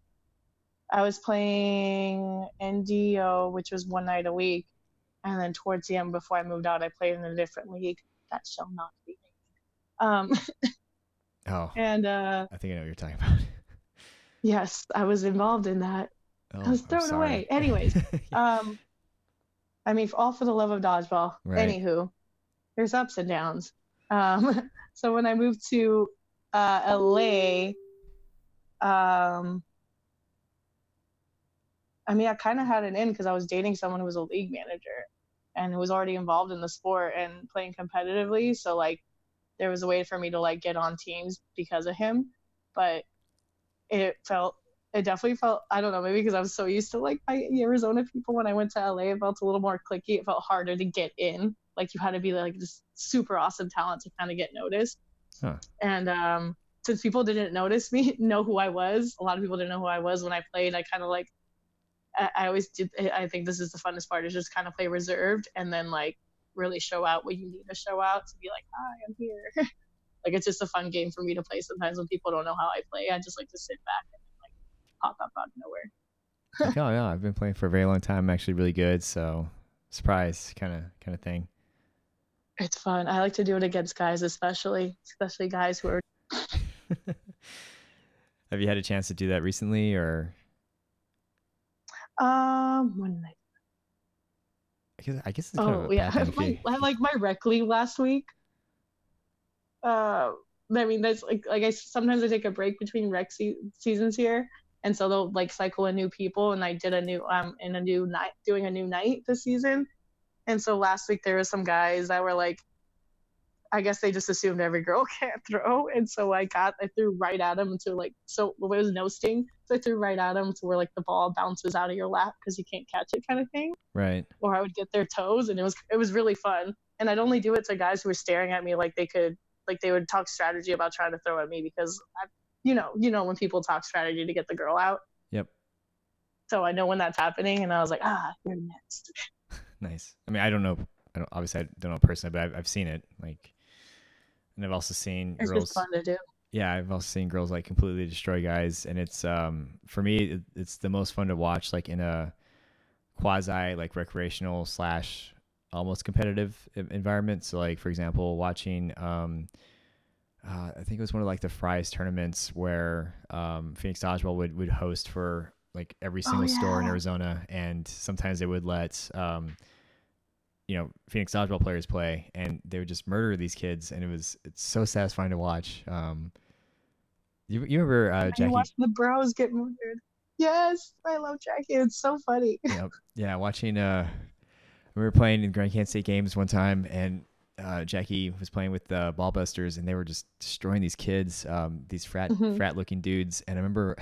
I was playing NDO, which was one night a week, and then towards the end, before I moved out, I played in a different league. That shall not be named. Um, oh. And uh, I think I know what you're talking about. yes, I was involved in that. Oh, I was thrown away. Anyways, um, I mean, all for the love of dodgeball. Right. Anywho, there's ups and downs. Um, so when I moved to uh, LA, um, I mean, I kind of had an in because I was dating someone who was a league manager and who was already involved in the sport and playing competitively. So like, there was a way for me to like get on teams because of him, but it felt it definitely felt I don't know maybe because I was so used to like my Arizona people when I went to LA it felt a little more clicky it felt harder to get in like you had to be like this super awesome talent to kind of get noticed. Huh. And um, since people didn't notice me, know who I was, a lot of people didn't know who I was when I played. I kind of like, I, I always did. I think this is the funnest part is just kind of play reserved and then like really show out what you need to show out to be like, hi, I'm here. like it's just a fun game for me to play sometimes when people don't know how I play. I just like to sit back and like pop up out of nowhere. oh yeah, I've been playing for a very long time. I'm actually really good, so surprise kind of kind of thing. It's fun. I like to do it against guys, especially especially guys who are. Have you had a chance to do that recently, or? Um, one night. I guess I guess. It's oh yeah, I, my, I like my rec league last week. Uh, I mean that's like like I sometimes I take a break between rec se- seasons here, and so they'll like cycle in new people, and I did a new um in a new night doing a new night this season, and so last week there were some guys that were like, I guess they just assumed every girl can't throw. And so I got, I threw right at him to like, so it was no sting. So I threw right at him to where like the ball bounces out of your lap because you can't catch it kind of thing. Right. Or I would get their toes and it was, it was really fun. And I'd only do it to guys who were staring at me like they could, like they would talk strategy about trying to throw at me because I, you know, you know, when people talk strategy to get the girl out. Yep. So I know when that's happening and I was like, ah, you're next. Nice. I mean, I don't know. I don't obviously I don't know personally, but I've, I've seen it. Like, and I've also seen it's girls. fun to do. Yeah, I've also seen girls like completely destroy guys, and it's um for me it, it's the most fun to watch like in a quasi like recreational slash almost competitive environment. So like for example, watching um uh, I think it was one of like the Fry's tournaments where um, Phoenix Dodgeball would would host for like every Oh, single store in. Arizona, and sometimes they would let um, you know Phoenix Dodgeball players play, and they would just murder these kids, and it was it's so satisfying to watch. Um, you you remember uh, Jackie? watch the bros get murdered. Yes, I love Jackie. It's so funny. yep. Yeah, watching. Uh, we were playing in Grand Canyon State games one time, and uh, Jackie was playing with the Ballbusters, and they were just destroying these kids, um, these frat Mhm. frat looking dudes. And I remember,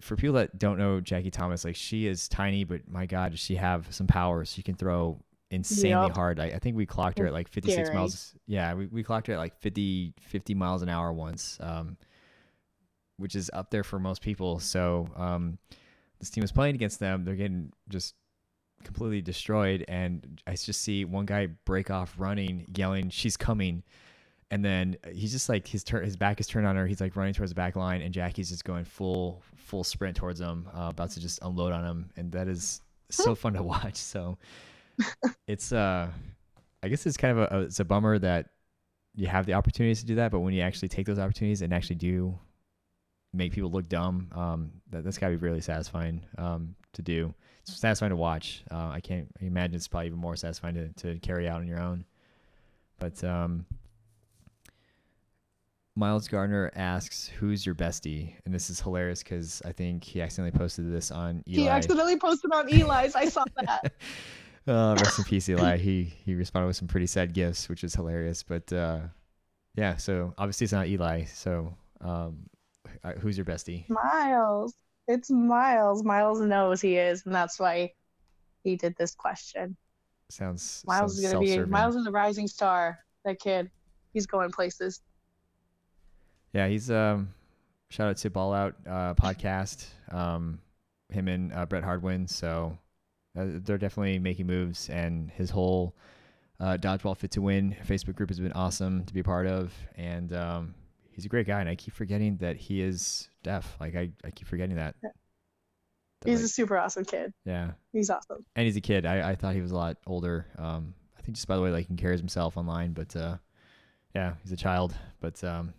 for people that don't know Jackie Thomas, like she is tiny, but my God, does she have some power? She can throw insanely Yup. hard. I, I think we clocked her at like 56 Scary. miles. Yeah, we, we clocked her at like 50 50 miles an hour once. Um, which is up there for most people. So um, this team was playing against them. They're getting just completely destroyed, and I just see one guy break off running, yelling, "She's coming!" And then he's just like his turn, his back is turned on her. He's like running towards the back line, and Jackie's just going full full sprint towards him, uh, about to just unload on him, and that is so fun to watch. So it's uh, I guess it's kind of a, a it's a bummer that you have the opportunities to do that, but when you actually take those opportunities and actually do make people look dumb, um, that, that's got to be really satisfying um, to do. It's satisfying to watch. Uh, I can't imagine it's probably even more satisfying to, to carry out on your own. But um, Miles Gardner asks, "Who's your bestie?" And this is hilarious because I think he accidentally posted this on Eli. He accidentally posted on Eli's. I saw that. uh, rest in peace, Eli. He he responded with some pretty sad gifts, which is hilarious. But uh, yeah, so obviously it's not Eli. So um, uh, who's your bestie? Miles. It's Miles. Miles knows he is, and that's why he did this question. Sounds Miles sounds is gonna be. Miles is a rising star. That kid, he's going places. Yeah, he's um shout out to Ball Out uh, podcast. Um, him and uh, Brett Hardwin. So uh, they're definitely making moves, and his whole uh, dodgeball fit to win Facebook group has been awesome to be a part of, and um, he's a great guy. And I keep forgetting that he is deaf. Like I, I keep forgetting that. He's a super awesome kid. yeah, He's awesome. and he's a kid. I, I thought he was a lot older. Um, I think just by the way, like he carries himself online, but uh, yeah, he's a child. But um,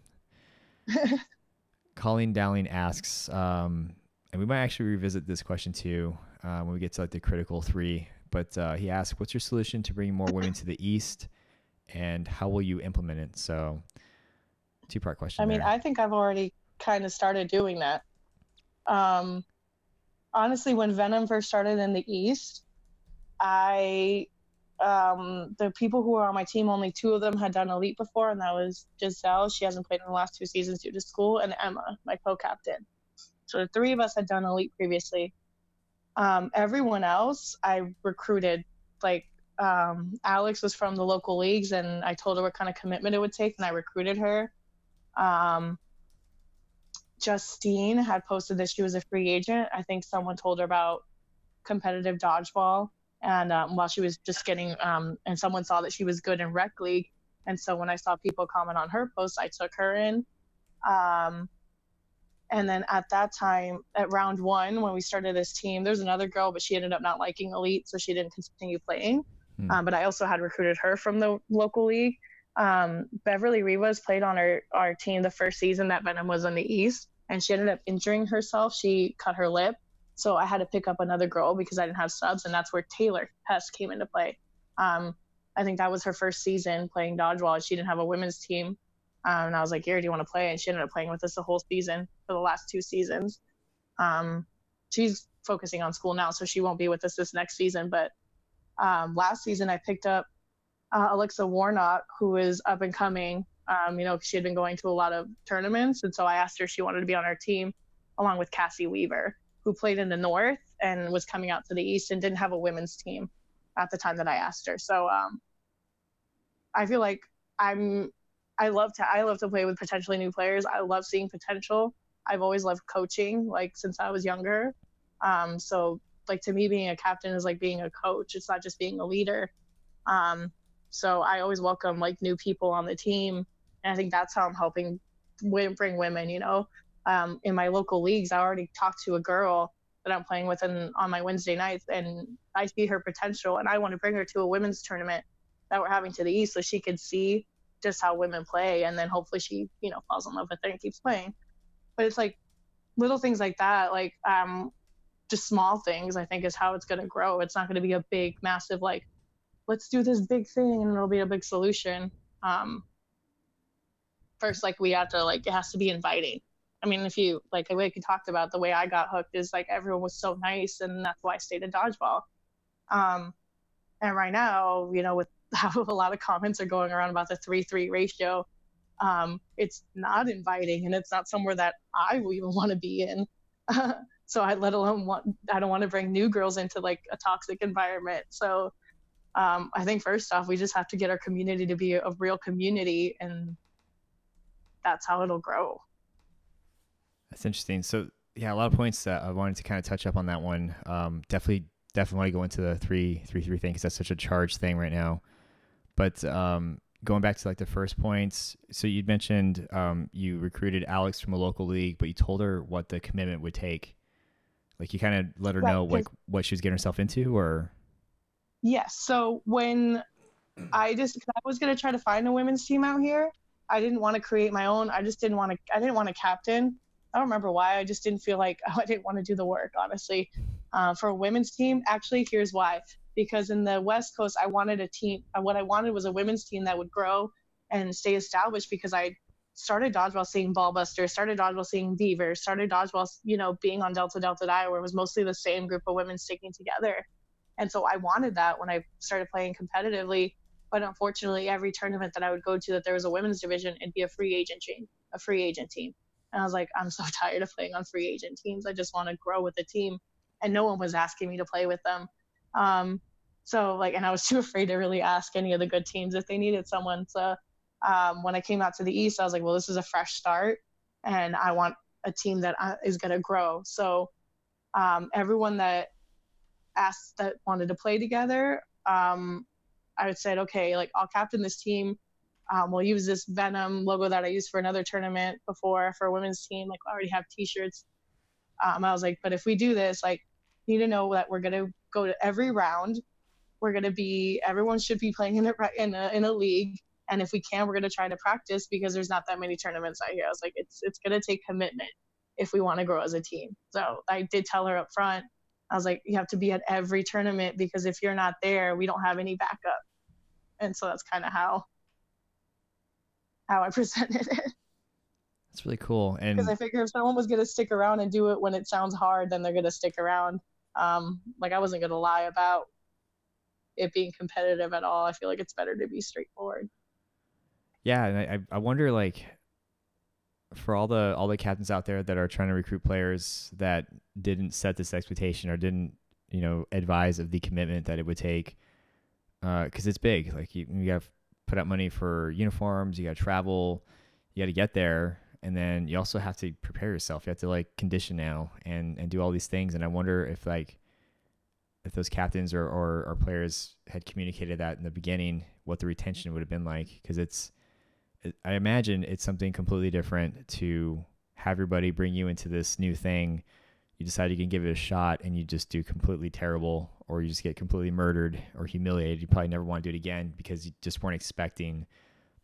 Colleen Dowling asks, um, and we might actually revisit this question too uh, when we get to like the critical three. But uh, he asks, "What's your solution to bringing more women to the East, and how will you implement it?" So, two part question. I mean, there. I think I've already kind of started doing that. Um, honestly, when Venom first started in the East, I um, the people who were on my team, only two of them had done elite before, and that was Giselle. She hasn't played in the last two seasons due to school, and Emma, my co-captain. So the three of us had done elite previously. Um, everyone else, I recruited. Like um, Alex was from the local leagues, and I told her what kind of commitment it would take, and I recruited her. Um, Justine had posted that she was a free agent. I think someone told her about competitive dodgeball, and um, while she was just getting, um, and someone saw that she was good in rec league, and so when I saw people comment on her post, I took her in. Um, and then at that time, at round one, when we started this team, there's another girl, but she ended up not liking elite, so she didn't continue playing. Hmm. Um, but I also had recruited her from the local league. Um, Beverly Rivas played on our, our team the first season that Venom was in the East, and she ended up injuring herself. She cut her lip. So I had to pick up another girl because I didn't have subs, and that's where Taylor Hess came into play. Um, I think that was her first season playing dodgeball. She didn't have a women's team. Um, and I was like, Gary, do you want to play? And she ended up playing with us the whole season for the last two seasons. Um, she's focusing on school now, so she won't be with us this next season. But um, last season, I picked up uh, Alexa Warnock, who is up and coming. Um, you know, she had been going to a lot of tournaments, and so I asked her if she wanted to be on our team, along with Cassie Weaver, who played in the North and was coming out to the East and didn't have a women's team at the time that I asked her. So um, I feel like I'm. I love to. I love to play with potentially new players. I love seeing potential. I've always loved coaching, like since I was younger. Um, so like to me, being a captain is like being a coach. It's not just being a leader. Um, so I always welcome like new people on the team, and I think that's how I'm helping bring women. You know, um, in my local leagues, I already talked to a girl that I'm playing with on my Wednesday nights, and I see her potential, and I want to bring her to a women's tournament that we're having to the east, so she could see just how women play and then hopefully she you know falls in love with it and keeps playing. But it's like little things like that like um just small things i think is how it's going to grow. It's not going to be a big massive like let's do this big thing and it'll be a big solution. Um first like we have to like it has to be inviting i mean if you like way you talked about the way i got hooked is like everyone was so nice and that's why i stayed in dodgeball um and right now you know with how a lot of comments are going around about the three three ratio. Um, it's not inviting, and it's not somewhere that I even want to be in. so I let alone want I don't want to bring new girls into like a toxic environment. So um, I think first off, we just have to get our community to be a real community, and that's how it'll grow. That's interesting. So yeah, a lot of points that I wanted to kind of touch up on that one. Um, definitely, definitely want to go into the three three three thing because that's such a charged thing right now. But um, going back to like the first points, so you mentioned um, you recruited Alex from a local league, but you told her what the commitment would take. Like you kind of let her right, know like what she was getting herself into, or. Yes. So when I just I was gonna try to find a women's team out here, I didn't want to create my own. I just didn't want to. I didn't want to captain. I don't remember why. I just didn't feel like oh, I didn't want to do the work, honestly. Uh, for a women's team, actually, here's why because in the West Coast, I wanted a team. Uh, what I wanted was a women's team that would grow and stay established because I started dodgeball seeing Ballbuster, started dodgeball seeing Beaver, started dodgeball, you know, being on Delta Delta Die, where it was mostly the same group of women sticking together. And so I wanted that when I started playing competitively. But unfortunately, every tournament that I would go to that there was a women's division, it'd be a free agent team, a free agent team. And I was like, I'm so tired of playing on free agent teams. I just want to grow with the team. And no one was asking me to play with them. Um, so like, and I was too afraid to really ask any of the good teams if they needed someone. So um, when I came out to the East, I was like, well, this is a fresh start, and I want a team that uh, going to grow. So um, everyone that asked that wanted to play together, um, I would said, okay, like I'll captain this team. Um, we'll use this Venom logo that I used for another tournament before for a women's team. Like I already have T-shirts. Um, I was like, but if we do this, like, you need to know that we're gonna go to every round. We're going to be everyone should be playing in a, in a in a league. And if we can we're going to try to practice because there's not that many tournaments out here. I was like it's it's going to take commitment if we want to grow as a team. So i did tell her up front. I was like you have to be at every tournament because if you're not there we don't have any backup. And so that's kind of how how i presented it that's really cool and because i figure if someone was going to stick around and do it when it sounds hard then they're going to stick around um, like i wasn't going to lie about it being competitive at all. I feel like it's better to be straightforward. Yeah, and I I wonder like for all the all the captains out there that are trying to recruit players that didn't set this expectation or didn't you know advise of the commitment that it would take because uh, it's big. Like you you to put out money for uniforms, you got to travel, you got to get there, and then you also have to prepare yourself. You have to like condition now and and do all these things. And I wonder if like if those captains or, or, or players had communicated that in the beginning, what the retention would have been like. Because it's, I imagine it's something completely different to have everybody bring you into this new thing. You decide you can give it a shot and you just do completely terrible, or you just get completely murdered or humiliated. You probably never want to do it again because you just weren't expecting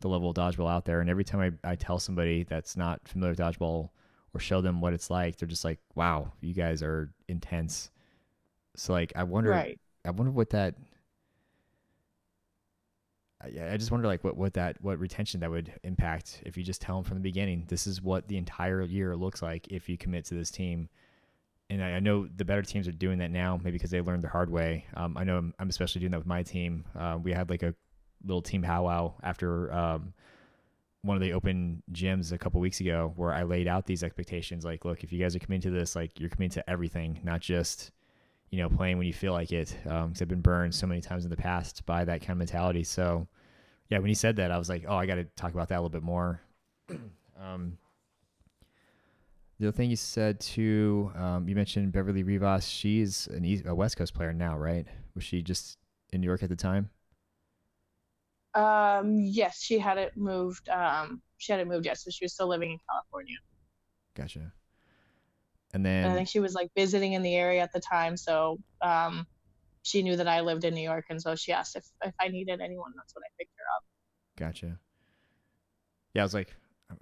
the level of dodgeball out there. And every time I, I tell somebody that's not familiar with dodgeball or show them what it's like, they're just like, wow, you guys are intense so like I wonder right. I wonder what that I, I just wonder like what, what that what retention that would impact if you just tell them from the beginning this is what the entire year looks like if you commit to this team and I, know the better teams are doing that now maybe because they learned the hard way um, I know I'm, I'm, especially doing that with my team uh, we had like a little team powwow after um, one of the open gyms a couple weeks ago where I laid out these expectations like look if you guys are committing to this like you're committing to everything not just you know, playing when you feel like it. Because um, I've been burned so many times in the past by that kind of mentality. So, yeah, when he said that, I was like, oh, I got to talk about that a little bit more. um, the thing you said too, um, you mentioned Beverly Rivas. She's an East, a West Coast player now, right? Was she just in New York at the time? Um, yes, she had it moved. Um, she had it moved. Yes, so she was still living in California. Gotcha. And then and I think she was like visiting in the area at the time, so um, she knew that I lived in New York, and so she asked if if I needed anyone. That's when I picked her up. Gotcha. Yeah, I was like,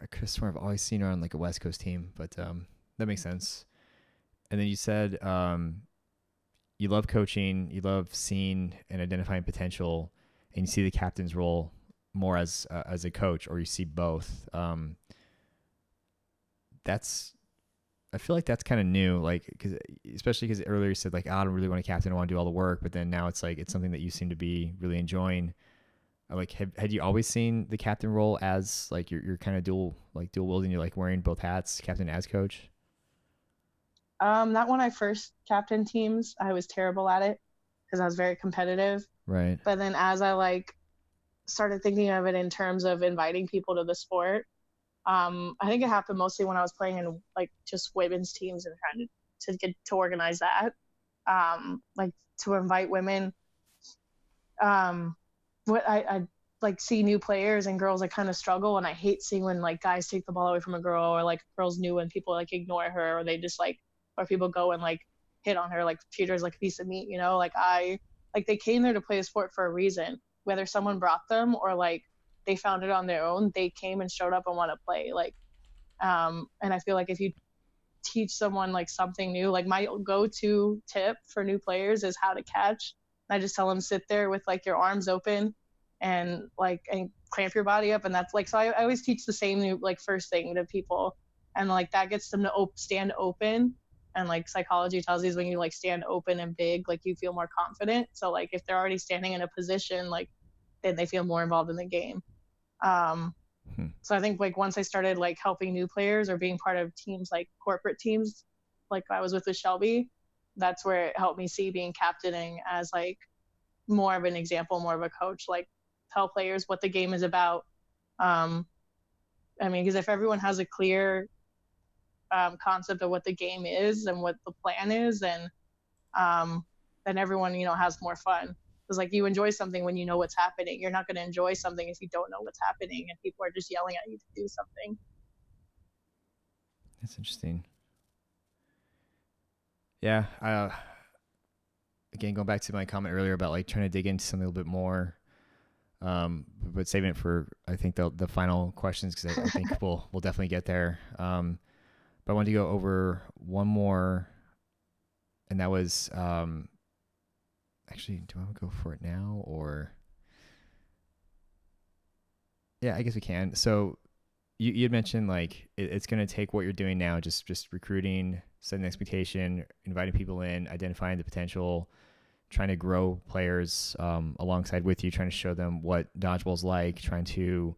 I could have sworn I've always seen her on like a West Coast team, but um, that makes sense. And then you said um, you love coaching, you love seeing and identifying potential, and you see the captain's role more as uh, as a coach, or you see both. Um, that's I feel like that's kind of new, like because especially because earlier you said like oh, I don't really want to captain, I want to do all the work, but then now it's like it's something that you seem to be really enjoying. Uh, like, have, had you always seen the captain role as like you're, you're kind of dual like dual wielding, you're like wearing both hats, captain as coach? Um, not when I first captain teams, I was terrible at it because I was very competitive. Right. But then as I like started thinking of it in terms of inviting people to the sport, um, I think it happened mostly when I was playing in like just women's teams and trying to, to get to organize that. Um, like to invite women. Um, what I, I like see new players and girls that kind of struggle and I hate seeing when like guys take the ball away from a girl or like girls new and people like ignore her or they just like or people go and like hit on her like her like a piece of meat, you know? Like I like they came there to play a sport for a reason. Whether someone brought them or like they found it on their own, they came and showed up and want to play. Like um and I feel like if you teach someone like something new, like my go to tip for new players is how to catch. I just tell them sit there with like your arms open and like and clamp your body up and that's like so I, I always teach the same new like first thing to people and like that gets them to op- stand open and like psychology tells you is when you like stand open and big like you feel more confident so like if they're already standing in a position like then they feel more involved in the game um hmm. so i think like once i started like helping new players or being part of teams like corporate teams like i was with with shelby that's where it helped me see being captaining as like more of an example more of a coach like tell players what the game is about um i mean because if everyone has a clear um, concept of what the game is and what the plan is, and um, then everyone you know has more fun. Because like you enjoy something when you know what's happening. You're not going to enjoy something if you don't know what's happening and people are just yelling at you to do something. That's interesting. Yeah. Uh, again, going back to my comment earlier about like trying to dig into something a little bit more, um, but saving it for I think the the final questions because I, I, think we'll we'll definitely get there. Um, but I wanted to go over one more, and that was um, actually, do I want to go for it now or? Yeah, I guess we can. So you you had mentioned like it, it's going to take what you're doing now, just just recruiting, setting expectation, inviting people in, identifying the potential, trying to grow players um, alongside with you, trying to show them what dodgeball's like, trying to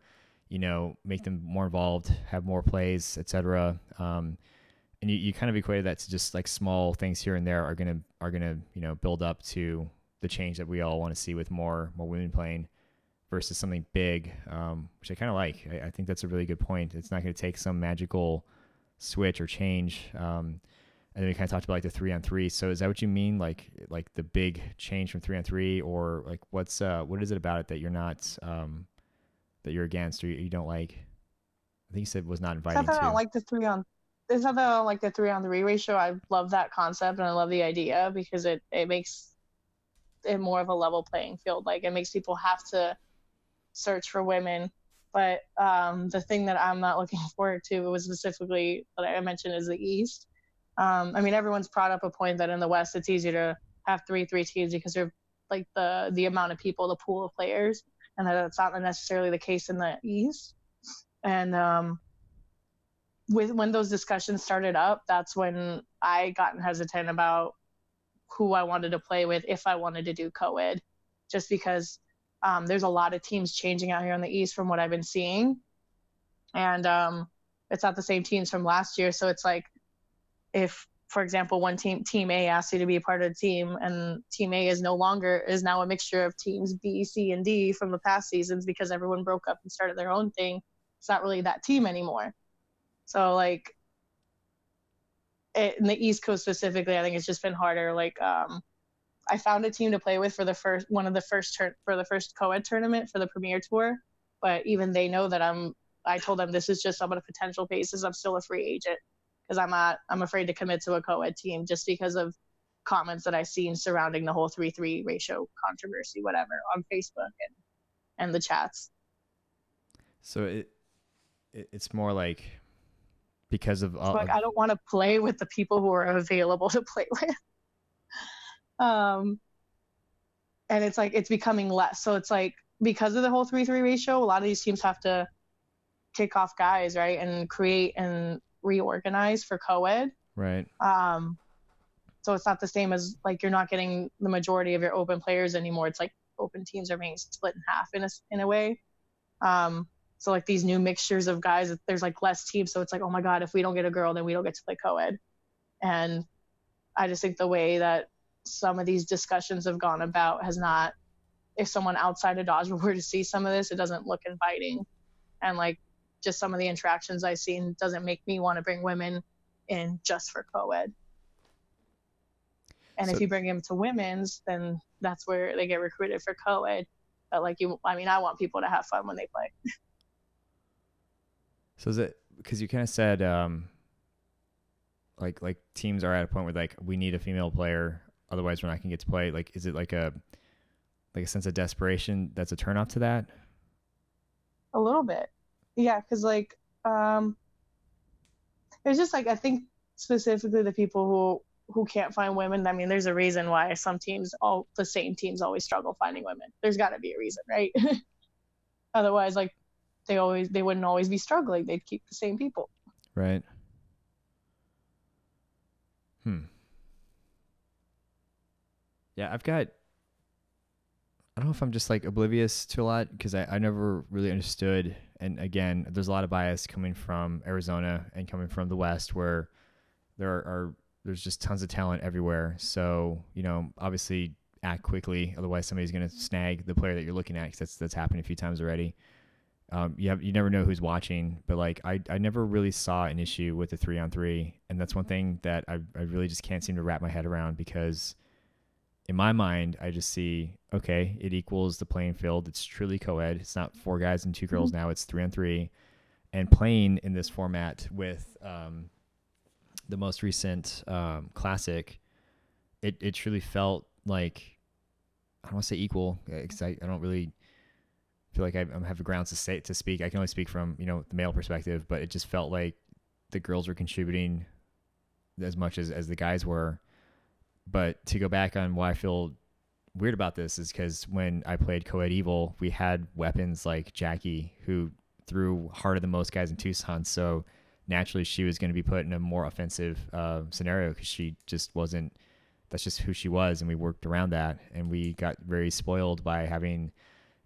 you know, make them more involved, have more plays, etc. Um, and you, you kind of equated that to just like small things here and there are gonna are gonna you know build up to the change that we all want to see with more more women playing versus something big, um, which I kind of like. I, I, think that's a really good point. It's not going to take some magical switch or change. Um, and then we kind of talked about like the three on three. So is that what you mean? Like like the big change from three on three, or like what's uh what is it about it that you're not um that you're against or you, don't like? I think you said was not inviting. It's not that I don't like the three on. It's not that I don't like the three on three ratio. I love that concept and I love the idea because it it makes it more of a level playing field. Like it makes people have to search for women. But um, the thing that I'm not looking forward to was specifically that I mentioned is the East. Um, I mean, everyone's brought up a point that in the West it's easier to have three three teams because they're like the the amount of people, the pool of players and that that's not necessarily the case in the East. And um, with when those discussions started up, that's when I got hesitant about who I wanted to play with if I wanted to do co-ed, just because um, there's a lot of teams changing out here in the East from what I've been seeing, and um, it's not the same teams from last year. So it's like if for example, one team, Team A asks you to be a part of the team, and Team A is no longer is now a mixture of teams B, C, and D from the past seasons because everyone broke up and started their own thing. It's not really that team anymore. So like, it, in the East Coast specifically, I think it's just been harder. Like, um, I found a team to play with for the first one of the first tur- for the first co-ed tournament for the Premier Tour, but even they know that I'm. I told them this is just on a potential basis. I'm still a free agent because I'm not I'm afraid to commit to a co-ed team just because of comments that I've seen surrounding the whole three three ratio controversy, whatever, on Facebook and and the chats. So it it, it's more like because of all. like I don't want to play with the people who are available to play with. um, and it's like it's becoming less. So it's like because of the whole three three ratio, a lot of these teams have to kick off guys, right, and create and reorganize for co-ed. Right. Um, so it's not the same as like you're not getting the majority of your open players anymore. It's like open teams are being split in half in a in a way. Um, so like these new mixtures of guys, there's like less teams. So it's like, oh my God, if we don't get a girl, then we don't get to play co-ed. And I just think the way that some of these discussions have gone about has not, if someone outside of Dodge were to see some of this, it doesn't look inviting. And like just some of the interactions I've seen doesn't make me want to bring women in just for co-ed. And so, if you bring them to women's, then that's where they get recruited for co-ed. But like you, I mean, I want people to have fun when they play. so is it because you kind of said, um, like like teams are at a point where like we need a female player, otherwise we're not gonna get to play. Like, is it like a like a sense of desperation that's a turnoff to that? A little bit, yeah. Because like, um, it's just like I think specifically the people who who can't find women. I mean, there's a reason why some teams, all the same teams, always struggle finding women. There's got to be a reason, right? Otherwise, like they always they wouldn't always be struggling. They'd keep the same people. Right. Hmm. Yeah, I've got. I don't know if I'm just like oblivious to a lot because I, I never really understood. And again, there's a lot of bias coming from Arizona and coming from the West where there are, are there's just tons of talent everywhere. So you know, obviously act quickly, otherwise somebody's going to snag the player that you're looking at because that's that's happened a few times already. Um, you have you never know who's watching, but like I, I never really saw an issue with the three on three, and that's one thing that I I really just can't seem to wrap my head around because in my mind I just see okay it equals the playing field. It's truly co-ed. It's not four guys and two girls mm-hmm. now. It's three on three, and playing in this format with um, the most recent um, classic, it it truly felt like I don't want to say equal because I, I don't really feel like I, I have the grounds to say to speak. I can only speak from you know the male perspective, but it just felt like the girls were contributing as much as as the guys were. But to go back on why I feel weird about this is because when I played Coed Evil, we had weapons like Jackie who threw harder than most guys in Tucson, so naturally she was going to be put in a more offensive uh, scenario because she just wasn't. That's just who she was, and we worked around that, and we got very spoiled by having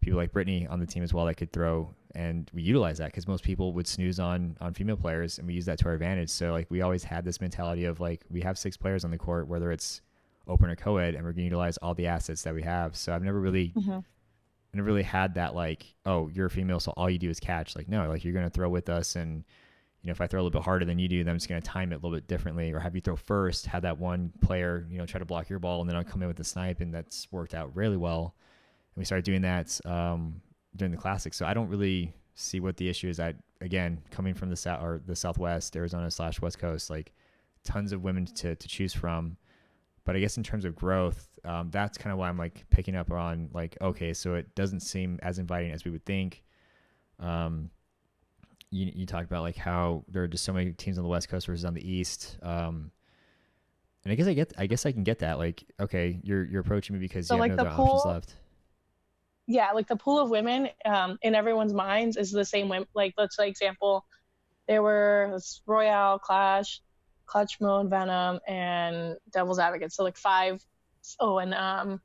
people like Brittany on the team as well that could throw, and we utilized that because most people would snooze on on female players, and we use that to our advantage. So like we always had this mentality of like we have six players on the court, whether it's open or co-ed, and we're going to utilize all the assets that we have. So I've never really. Mm-hmm. I never really had that like, oh, you're a female, so all you do is catch. Like, no, like you're gonna throw with us, and you know, if I throw a little bit harder than you do, then I'm just going to time it a little bit differently, or have you throw first, have that one player, you know, try to block your ball, and then I'll come in with the snipe, and that's worked out really well. And we started doing that um, during the classic. So I don't really see what the issue is. I again, coming from the south or the Southwest, Arizona slash West Coast, like tons of women to to choose from. But I guess in terms of growth, um, that's kind of why I'm like picking up on like, okay, so it doesn't seem as inviting as we would think. Um, you, you talked about like how there are just so many teams on the West Coast versus on the East. Um, and I guess I get, I guess I can get that. Like, okay, you're you're approaching me because so you like have no other pool, options left. Yeah, like the pool of women um, in everyone's minds is the same. Women, like let's say example, there were Royale, Clash, Clutch Mode, Venom, and Devil's Advocate. So like five. Oh, and um,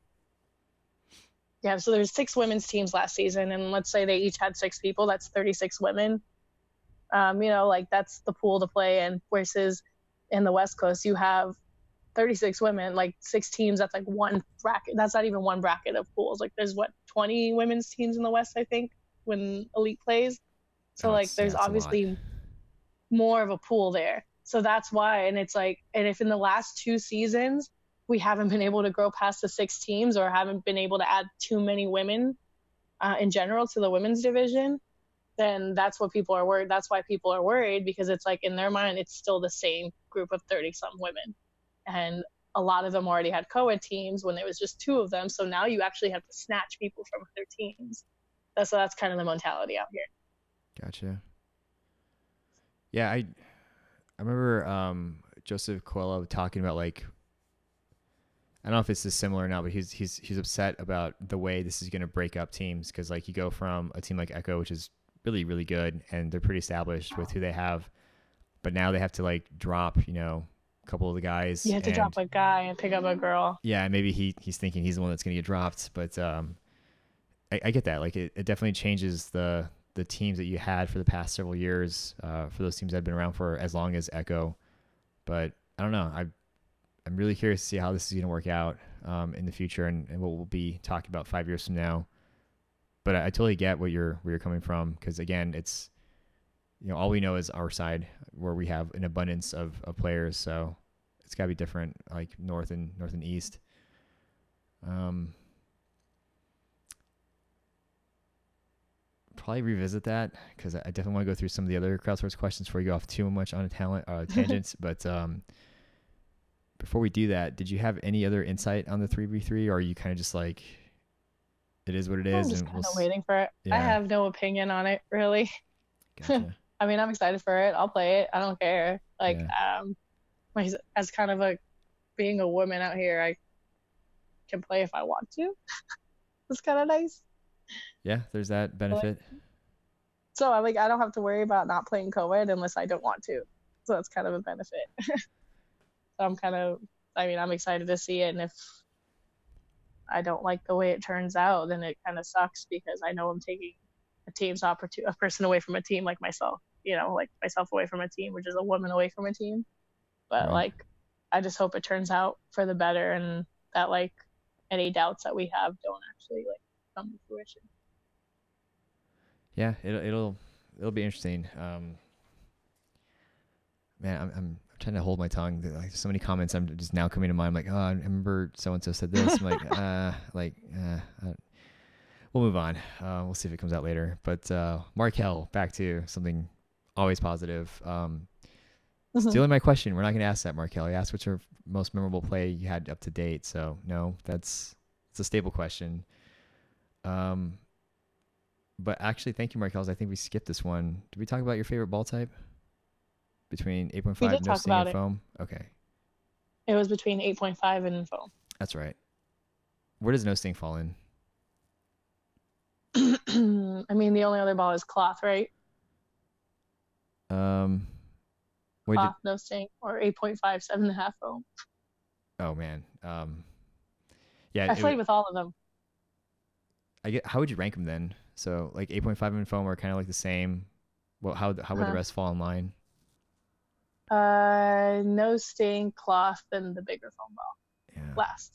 yeah. So there's six women's teams last season, and let's say they each had six people. That's 36 women um, you know, like that's the pool to play in. Versus in the West Coast, you have 36 women, like six teams. That's like one bracket. That's not even one bracket of pools. Like there's what 20 women's teams in the West, I think, when Elite plays. So like there's obviously more of a pool there. So that's why. And it's like, and if in the last two seasons we haven't been able to grow past the six teams or haven't been able to add too many women uh, in general to the women's division, then that's what people are worried. That's why people are worried because it's like in their mind, it's still the same group of 30 some women. And a lot of them already had co-ed teams when there was just two of them. So now you actually have to snatch people from other teams. That's, so that's kind of the mentality out here. Gotcha. Yeah, I I remember um, Joseph Coelho talking about like I don't know if it's as similar now, but he's he's he's upset about the way this is going to break up teams because like you go from a team like Echo, which is really really good and they're pretty established with who they have, but now they have to like drop you know a couple of the guys. You have to and- drop a guy and pick up a girl. yeah, maybe he he's thinking he's the one that's going to get dropped, but um, I, I get that. Like it, it definitely changes the the teams that you had for the past several years. Uh, for those teams that have been around for as long as Echo, but I don't know. I I'm really curious to see how this is going to work out um, in the future and, and what we'll be talking about five years from now. But I, I totally get what you're where you're coming from because again, it's you know all we know is our side where we have an abundance of, of players, so it's got to be different like north and north and east. Um, probably revisit that because I definitely want to go through some of the other crowdsource questions before we go off too much on a talent uh, tangents. but um, before we do that, did you have any other insight on the three v three, or are you kind of just like, it is what it I'm is, just and kind we'll of waiting for it. I have no opinion on it really. Gotcha. I mean, I'm excited for it. I'll play it. I don't care. Like, um, like, as kind of a being a woman out here, I can play if I want to. it's kind of nice. Yeah, there's that benefit. So I like I don't have to worry about not playing co-ed unless I don't want to. So that's kind of a benefit. so I'm kind of I mean I'm excited to see it and if I don't like the way it turns out then it kind of sucks because I know I'm taking a team's opportunity a person away from a team like myself, you know, like myself away from a team, which is a woman away from a team. But Right. like I just hope it turns out for the better and that like any doubts that we have don't actually like come to fruition. Yeah, it'll it'll it'll be interesting. Um, man, I'm I'm trying to hold my tongue. Like so many comments, I'm just now coming to mind. I'm like, oh, I remember so and so said this. I'm like, uh, like, uh, we'll move on. Uh, we'll see if it comes out later. But uh, Markel, back to something always positive. Um, stealing my question. We're not going to ask that, Markel. You asked what's your most memorable play you had up to date. So no, that's it's a stable question. Um, but actually, thank you, Markel. I think we skipped this one. Did we talk about your favorite ball type between 8.5 We no sting and it. foam? Okay, It was between 8.5 and foam. that's right. Where does no sting fall in? I mean, the only other ball is cloth, right? Um, wait, did, Cloth, no sting, or 8.5, seven and a half foam. oh man. Um, yeah. I played would- with all of them. I get. How would you rank them then? So like 8.5 and foam are kind of like the same. Well, how how would the Uh-huh. rest fall in line? Uh, no sting, cloth, then the bigger foam ball Yeah. last.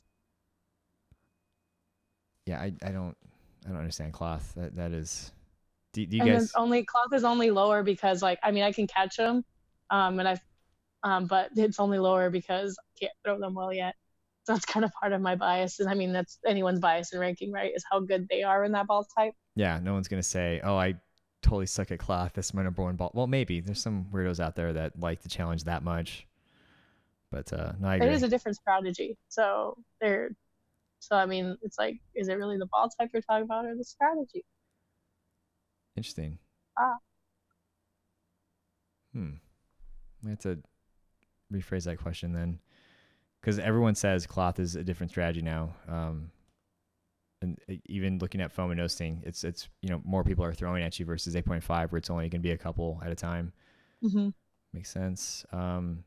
Yeah. I, I don't I don't understand cloth. That that is. Do, do you and guys? only cloth is only lower because like I mean I can catch them, um, and I've, um, but it's only lower because I can't throw them well yet. So that's kind of part of my bias, and I mean that's anyone's bias in ranking, right? Is how good they are in that ball type. Yeah, no one's gonna say, "Oh, I totally suck at cloth. That's my number one ball." Well, maybe there's some weirdos out there that like the challenge that much. But uh, no, I It agree. is a different strategy. So they're, so I mean it's like, is it really the ball type you're talking about or the strategy? Interesting. Ah. Hmm. I have to rephrase that question then, because everyone says cloth is a different strategy now. Um, and e- even looking at foam and no it's it's you know more people are throwing at you versus 8.5, where it's only going to be a couple at a time. Mm-hmm. Makes sense. Um,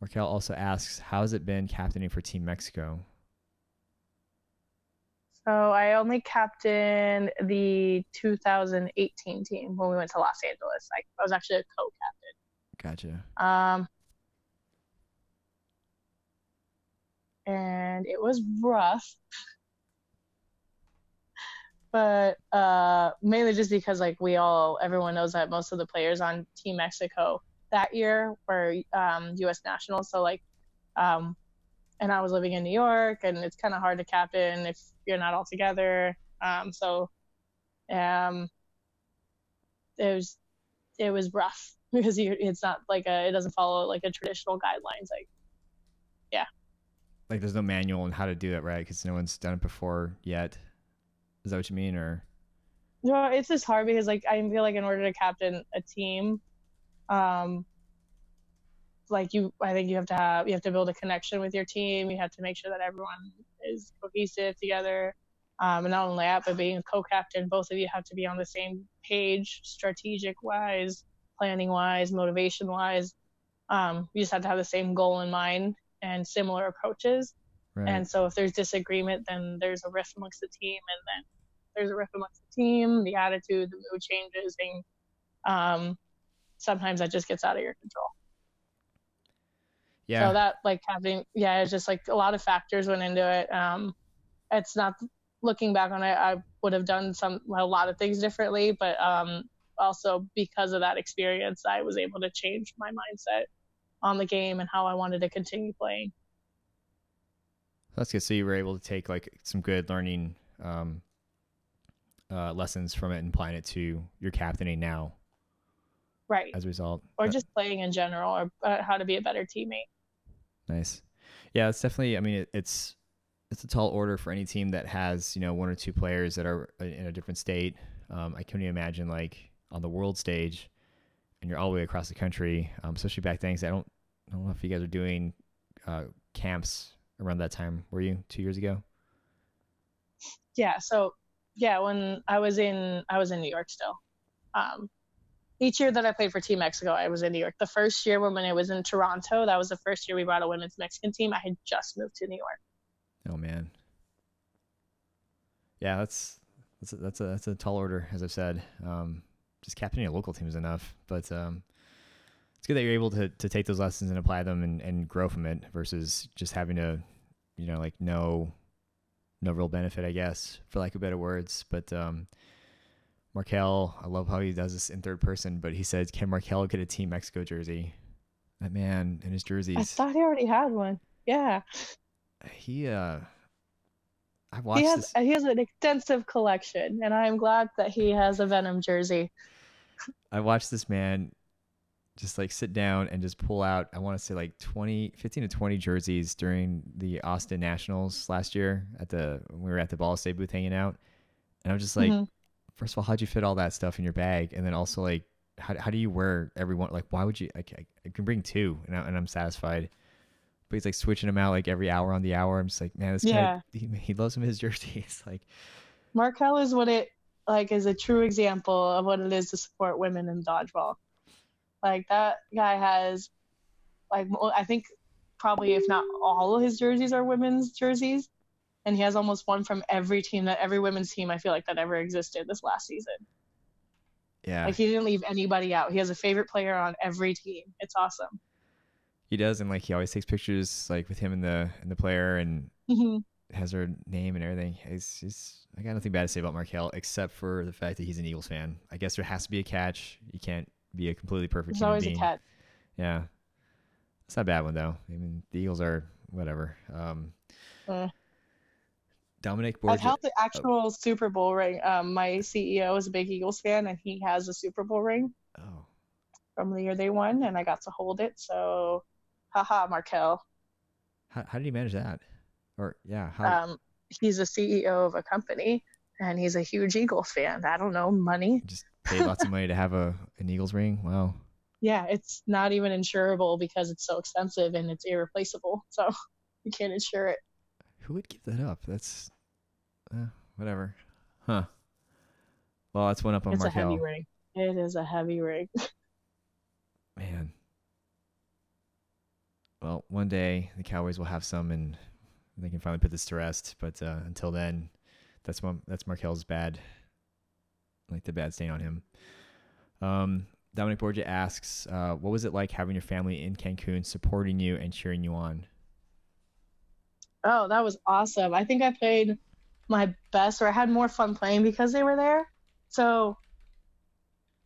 Markel also asks, "How has it been captaining for Team Mexico?" So I only captained the 2018 team when we went to Los Angeles. I, I was actually a co-captain. Gotcha. Um, and it was rough, but uh, mainly just because like we all, everyone knows that most of the players on Team Mexico that year were um, U.S. nationals. So like, um, and I was living in New York, and it's kind of hard to captain if you're not all together. Um, so, um, it was it was rough because you, it's not like a it doesn't follow like a traditional guidelines like yeah, Like, there's no manual on how to do it, right? Because no one's done it before yet. Is that what you mean, or no it's just hard because like i feel like in order to captain a team Um, like you, I think you have to have you have to build a connection with your team. You have to make sure that everyone is cohesive together. Um, and not only that, but being a co-captain, both of you have to be on the same page, strategic wise, planning wise, motivation wise. Um, you just have to have the same goal in mind and similar approaches. Right. And so if there's disagreement, then there's a rift amongst the team, and then there's a rift amongst the team, the attitude, the mood changes, and um, sometimes that just gets out of your control. Yeah. So that like having yeah, it's just like a lot of factors went into it. Um, it's not looking back on it, I would have done some a lot of things differently, but um, also because of that experience, I was able to change my mindset on the game and how I wanted to continue playing. That's good. So you were able to take like some good learning um, uh, lessons from it and applying it to your captaining now. Right. As a result, or uh, just playing in general, or uh, how to be a better teammate. Nice. Yeah, it's definitely. I mean, it, it's it's a tall order for any team that has you know one or two players that are uh, in a different state. Um, I couldn't even imagine like on the world stage, and you're all the way across the country, um, especially back then. I don't, I don't know if you guys are doing uh, camps around that time. Were you two years ago? Yeah. So yeah, when I was in I was in New York still. Um, each year that I played for Team Mexico, I was in New York. The first year when I was in Toronto, that was the first year we brought a women's Mexican team. I had just moved to New York. Oh man. Yeah, that's that's a, that's a that's a tall order, as I've said. Um, just captaining a local team is enough, but um, it's good that you're able to to take those lessons and apply them and, and grow from it versus just having to, you know, like no no real benefit, I guess, for lack of better words. But um, Markelle, I love how he does this in third person, but he says, "Can Markelle get a Team Mexico jersey?" That man and his jerseys. I thought he already had one. Yeah. He uh, I watched. He has this... he has an extensive collection, and I'm glad that he has a Venom jersey. I watched this man just like sit down and just pull out i want to say like 20 15 to 20 jerseys during the austin nationals last year at the we were at the ball state booth hanging out. And i'm just like mm-hmm. first of all how'd you fit all that stuff in your bag? And then also like how, how do you wear everyone like why would you like I, I can bring two and, I, and i'm satisfied. But he's like switching them out like every hour on the hour. I'm just like man this yeah. guy he, he loves him his jerseys like. Markelle is what it like is a true example of what it is to support women in dodgeball like that guy has, like I think probably if not all of his jerseys are women's jerseys, and he has almost one from every team that every women's team I feel like that ever existed this last season. Yeah. Like he didn't leave anybody out. He has a favorite player on every team. It's awesome. He does, and like he always takes pictures like with him and the and the player, and mm-hmm. has her name and everything. He's, he's I got nothing bad to say about Markelle except for the fact that he's an Eagles fan. I guess there has to be a catch. You can't be a completely perfect There's always being. a cat. Yeah, it's not a bad one though. I mean, the Eagles are whatever. Um, uh, Dominic Borgia. I've held the actual oh. Super Bowl ring. Um, my CEO is a big Eagles fan, and he has a Super Bowl ring. Oh. From the year they won, and I got to hold it. So, haha, Markelle. How, how did he manage that? Or yeah, how? Um, he's a CEO of a company, and he's a huge Eagles fan. I don't know, money. Just paid lots of money to have a an Eagles ring. Wow. Yeah, it's not even insurable because it's so expensive and it's irreplaceable. So you can't insure it. Who would give that up? That's uh, whatever. Huh. Well, that's one up on it's Markelle. a heavy ring. It is a heavy ring. Man. Well, one day the Cowboys will have some and they can finally put this to rest. But uh, until then, that's that's Markelle's bad like the bad stain on him. Um, Dominic Borgia asks, uh, "What was it like having your family in Cancun supporting you and cheering you on?" Oh, that was awesome. I think I played my best, or I had more fun playing because they were there. So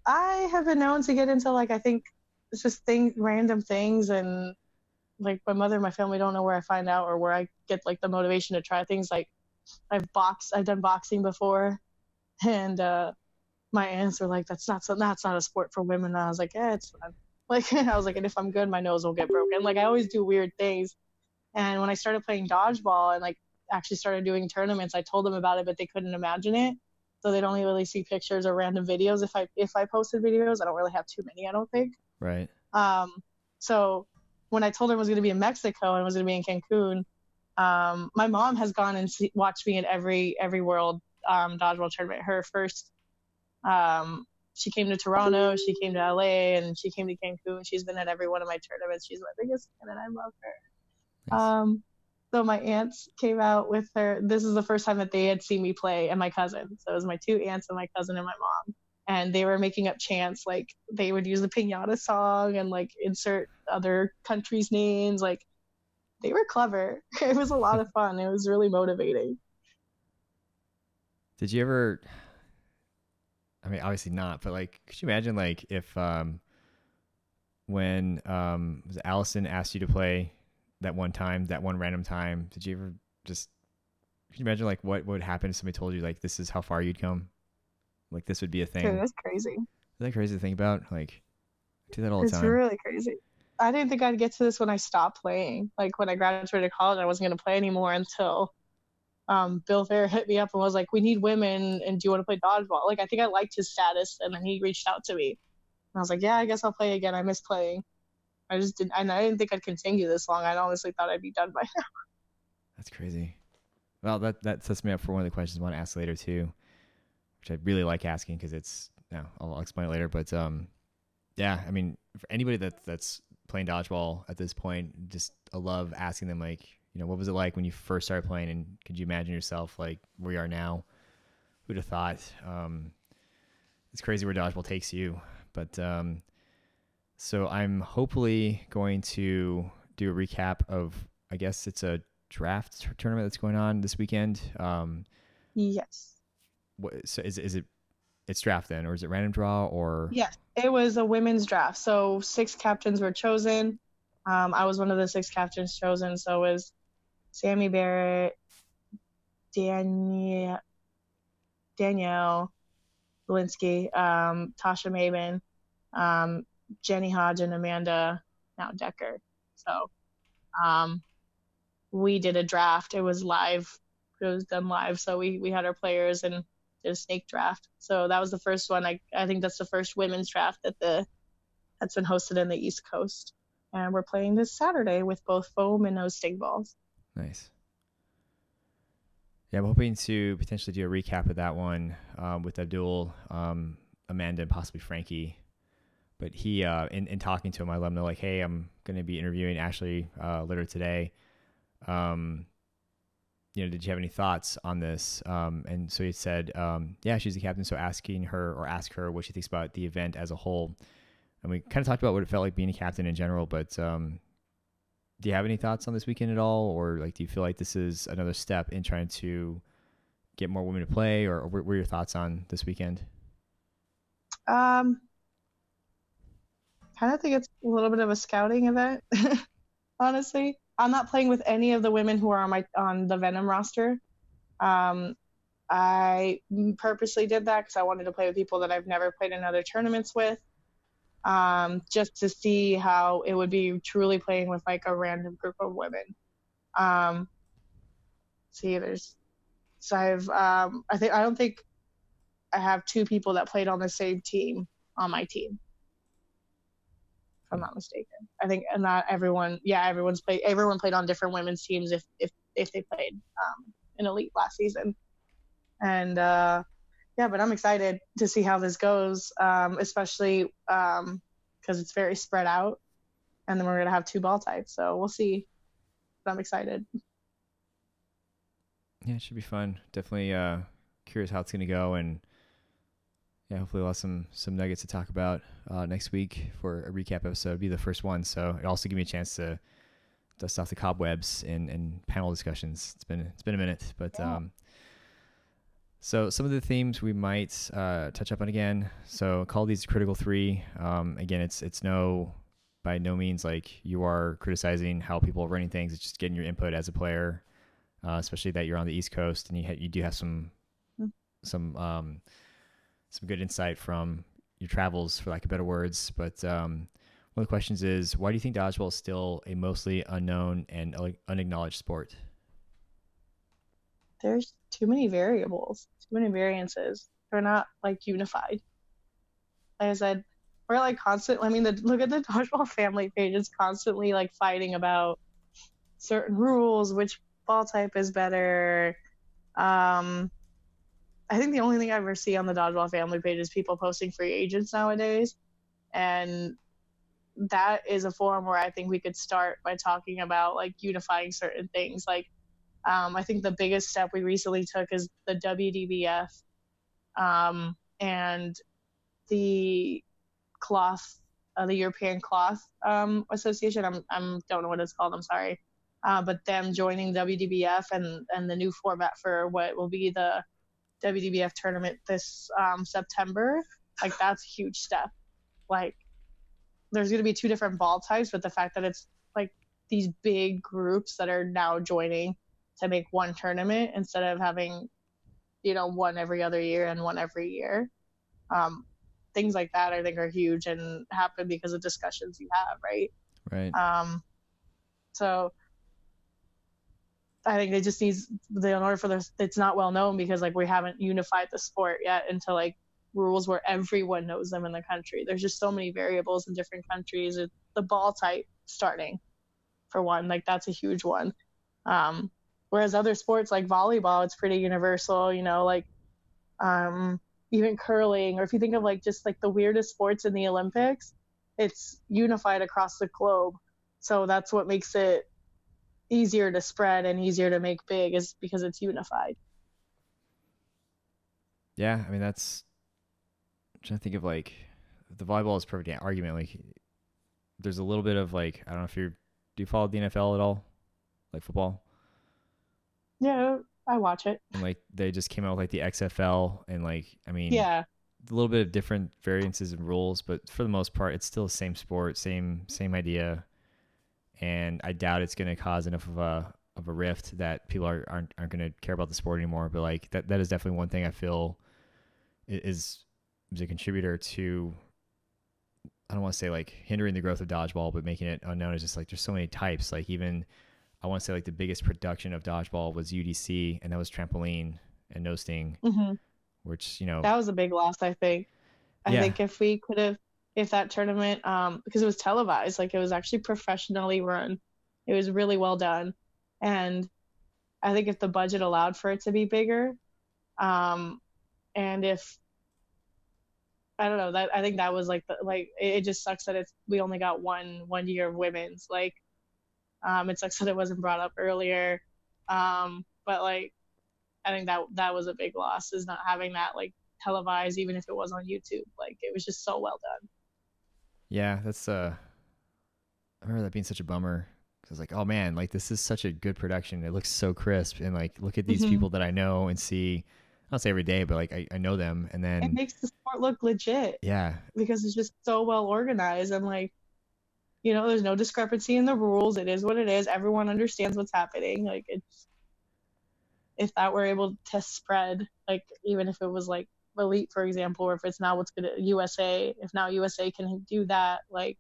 I have been known to get into like I think it's just things, random things, and like my mother and my family don't know where I find out or where I get like the motivation to try things. Like I've boxed, I've done boxing before, and uh, my aunts were like, "That's not so. That's not a sport for women." And I was like, "Yeah, it's fun." Like I was like, "And if I'm good, my nose will get broken." Like I always do weird things. And when I started playing dodgeball and like actually started doing tournaments, I told them about it, but they couldn't imagine it. so they'd only really see pictures or random videos. If I if I posted videos, I don't really have too many. I don't think. Right. Um, so when I told her I was going to be in Mexico and I was going to be in Cancun, um, my mom has gone and see, watched me at every every World um, Dodgeball tournament. Her first, um, she came to Toronto, she came to LA, and she came to Cancun. She's been at every one of my tournaments. She's my biggest fan, and I love her. Nice. Um, so my aunts came out with her. This is the first time that they had seen me play, and my cousin. So it was my two aunts and my cousin and my mom. And they were making up chants like they would use the pinata song and like insert other countries' names. Like they were clever. It was a lot of fun. It was really motivating. Did you ever? I mean, obviously not, but like, could you imagine like if um, when um, was Allison asked you to play that one time, that one random time, did you ever just Could you imagine like what would happen if somebody told you like this is how far you'd come? Like this would be a thing. Dude, that's crazy. Is that crazy to think about? Like I do that all the it's time. It's really crazy. I didn't think I'd get to this when I stopped playing. Like when I graduated college, I wasn't gonna play anymore until um, Bill Fair hit me up and was like, "We need women, and do you want to play dodgeball?" Like I think I liked his status, and then he reached out to me, and I was like, "Yeah, I guess I'll play again. I miss playing." I just didn't. And I didn't think I'd continue this long. I honestly thought I'd be done by now. That's crazy. Well, that that sets me up for one of the questions I want to ask later too, which I really like asking because it's. No, I'll, I'll explain it later. But um, yeah, I mean, for anybody that that's playing dodgeball at this point, just I love asking them like, you know, what was it like when you first started playing, and could you imagine yourself like where you are now? Who'd have thought? Um, it's crazy where dodgeball takes you, but um, so I'm hopefully going to do a recap of, I guess it's a draft tournament that's going on this weekend. Um, yes. What, so is is it? It's draft then, or is it random draw, or? Yes, it was a women's draft. So six captains were chosen. Um, I was one of the six captains chosen. So it was Sammy Barrett, Danielle, Danielle Linsky, um, Tasha Maben, um, Jenny Hodge and Amanda now Decker. So um, we did a draft. It was live. It was done live. So we, we had our players and did a snake draft. So that was the first one. I, I think that's the first women's draft that the that's been hosted in the East Coast. And we're playing this Saturday with both foam and no sting balls. Nice. Yeah, I'm hoping to potentially do a recap of that one um, with Abdul, um, Amanda, and possibly Frankie but he uh, in, in talking to him, I let him know like, hey, I'm going to be interviewing Ashley uh, later today. Um, you know, did you have any thoughts on this? Um, and so he said, um, yeah, she's the captain. So asking her or ask her what she thinks about the event as a whole. And we kind of talked about what it felt like being a captain in general, but um, do you have any thoughts on this weekend at all? Or like, do you feel like this is another step in trying to get more women to play or, or what were your thoughts on this weekend? Um, kind of think it's a little bit of a scouting event. honestly, I'm not playing with any of the women who are on my on the Venom roster. Um, I purposely did that because I wanted to play with people that I've never played in other tournaments with, um, just to see how it would be truly playing with like a random group of women. Um, see, there's so I've um, I think I don't think I have two people that played on the same team on my team. If I'm not mistaken. I think not everyone. Yeah, everyone's played. Everyone played on different women's teams if if if they played um, in elite last season. And uh, yeah, but I'm excited to see how this goes, um, especially because um, it's very spread out, and then we're gonna have two ball types. So we'll see. But I'm excited. Yeah, it should be fun. Definitely uh, curious how it's gonna go and yeah, hopefully we'll have some some nuggets to talk about uh, next week for a recap episode. It'll be the first one, so it also give me a chance to dust off the cobwebs and, and panel discussions. It's been it's been a minute, but yeah. um, so some of the themes we might uh, touch up on again. So call these critical three. Um, again, it's it's no by no means like you are criticizing how people are running things. It's just getting your input as a player, uh, especially that you're on the East Coast and you ha- you do have some mm-hmm. some um, some good insight from your travels, for lack of better words. But um, one of the questions is, why do you think dodgeball is still a mostly unknown and unacknowledged sport? There's too many variables, too many variances. They're not like unified. Like I said, we're like constant. I mean, the, look at the dodgeball family page. It's constantly like fighting about certain rules, which ball type is better. Um, I think the only thing I ever see on the dodgeball family page is people posting free agents nowadays, and that is a forum where I think we could start by talking about like unifying certain things. Like, um, I think the biggest step we recently took is the WDBF um, and the cloth, uh, the European Cloth um, Association. I'm, I'm don't know what it's called. I'm sorry, uh, but them joining WDBF and and the new format for what will be the WDBF tournament this um, September. Like that's a huge step. Like there's going to be two different ball types, but the fact that it's like these big groups that are now joining to make one tournament instead of having, you know, one every other year and one every year. Um, things like that I think are huge and happen because of discussions you have, right? Right. Um, so I think it just needs the in order for this it's not well known because like we haven't unified the sport yet into like rules where everyone knows them in the country. There's just so many variables in different countries. The ball type starting for one, like that's a huge one. Um, whereas other sports like volleyball, it's pretty universal, you know, like um, even curling, or if you think of like just like the weirdest sports in the Olympics, it's unified across the globe. So that's what makes it easier to spread and easier to make big is because it's unified. Yeah, I mean that's I'm trying to think of like the volleyball is perfect argument. Like there's a little bit of like I don't know if you're do you follow the NFL at all, like football? Yeah, I watch it. And like they just came out with like the XFL and like I mean yeah, a little bit of different variances and rules, but for the most part, it's still the same sport, same same idea. And I doubt it's going to cause enough of a of a rift that people are, aren't aren't going to care about the sport anymore. But like that that is definitely one thing I feel is is a contributor to I don't want to say like hindering the growth of dodgeball, but making it unknown is just like there's so many types. Like even I want to say like the biggest production of dodgeball was UDC, and that was trampoline and no sting, mm-hmm. which you know that was a big loss. I think. I Yeah. think if we could have, if that tournament, um, because it was televised, like it was actually professionally run, it was really well done, and I think if the budget allowed for it to be bigger, um, and if I don't know that I think that was like the, like it, it just sucks that it's we only got one one year of women's like um it sucks that it wasn't brought up earlier. Um but like I think that that was a big loss is not having that like televised even if it was on YouTube. Like it was just so well done. Yeah that's uh I remember that being such a bummer. Because like oh man like this is such a good production. It looks so crisp. And like look at these Mhm. people that I know and see. I don't say every day but like I, I know them. And then it makes the sport look legit. Yeah. Because it's just so well organized. And like you know there's no discrepancy in the rules. It is what it is. Everyone understands what's happening. Like it's if that were able to spread like even if it was like elite for example or if it's now what's gonna usa if now usa can do that like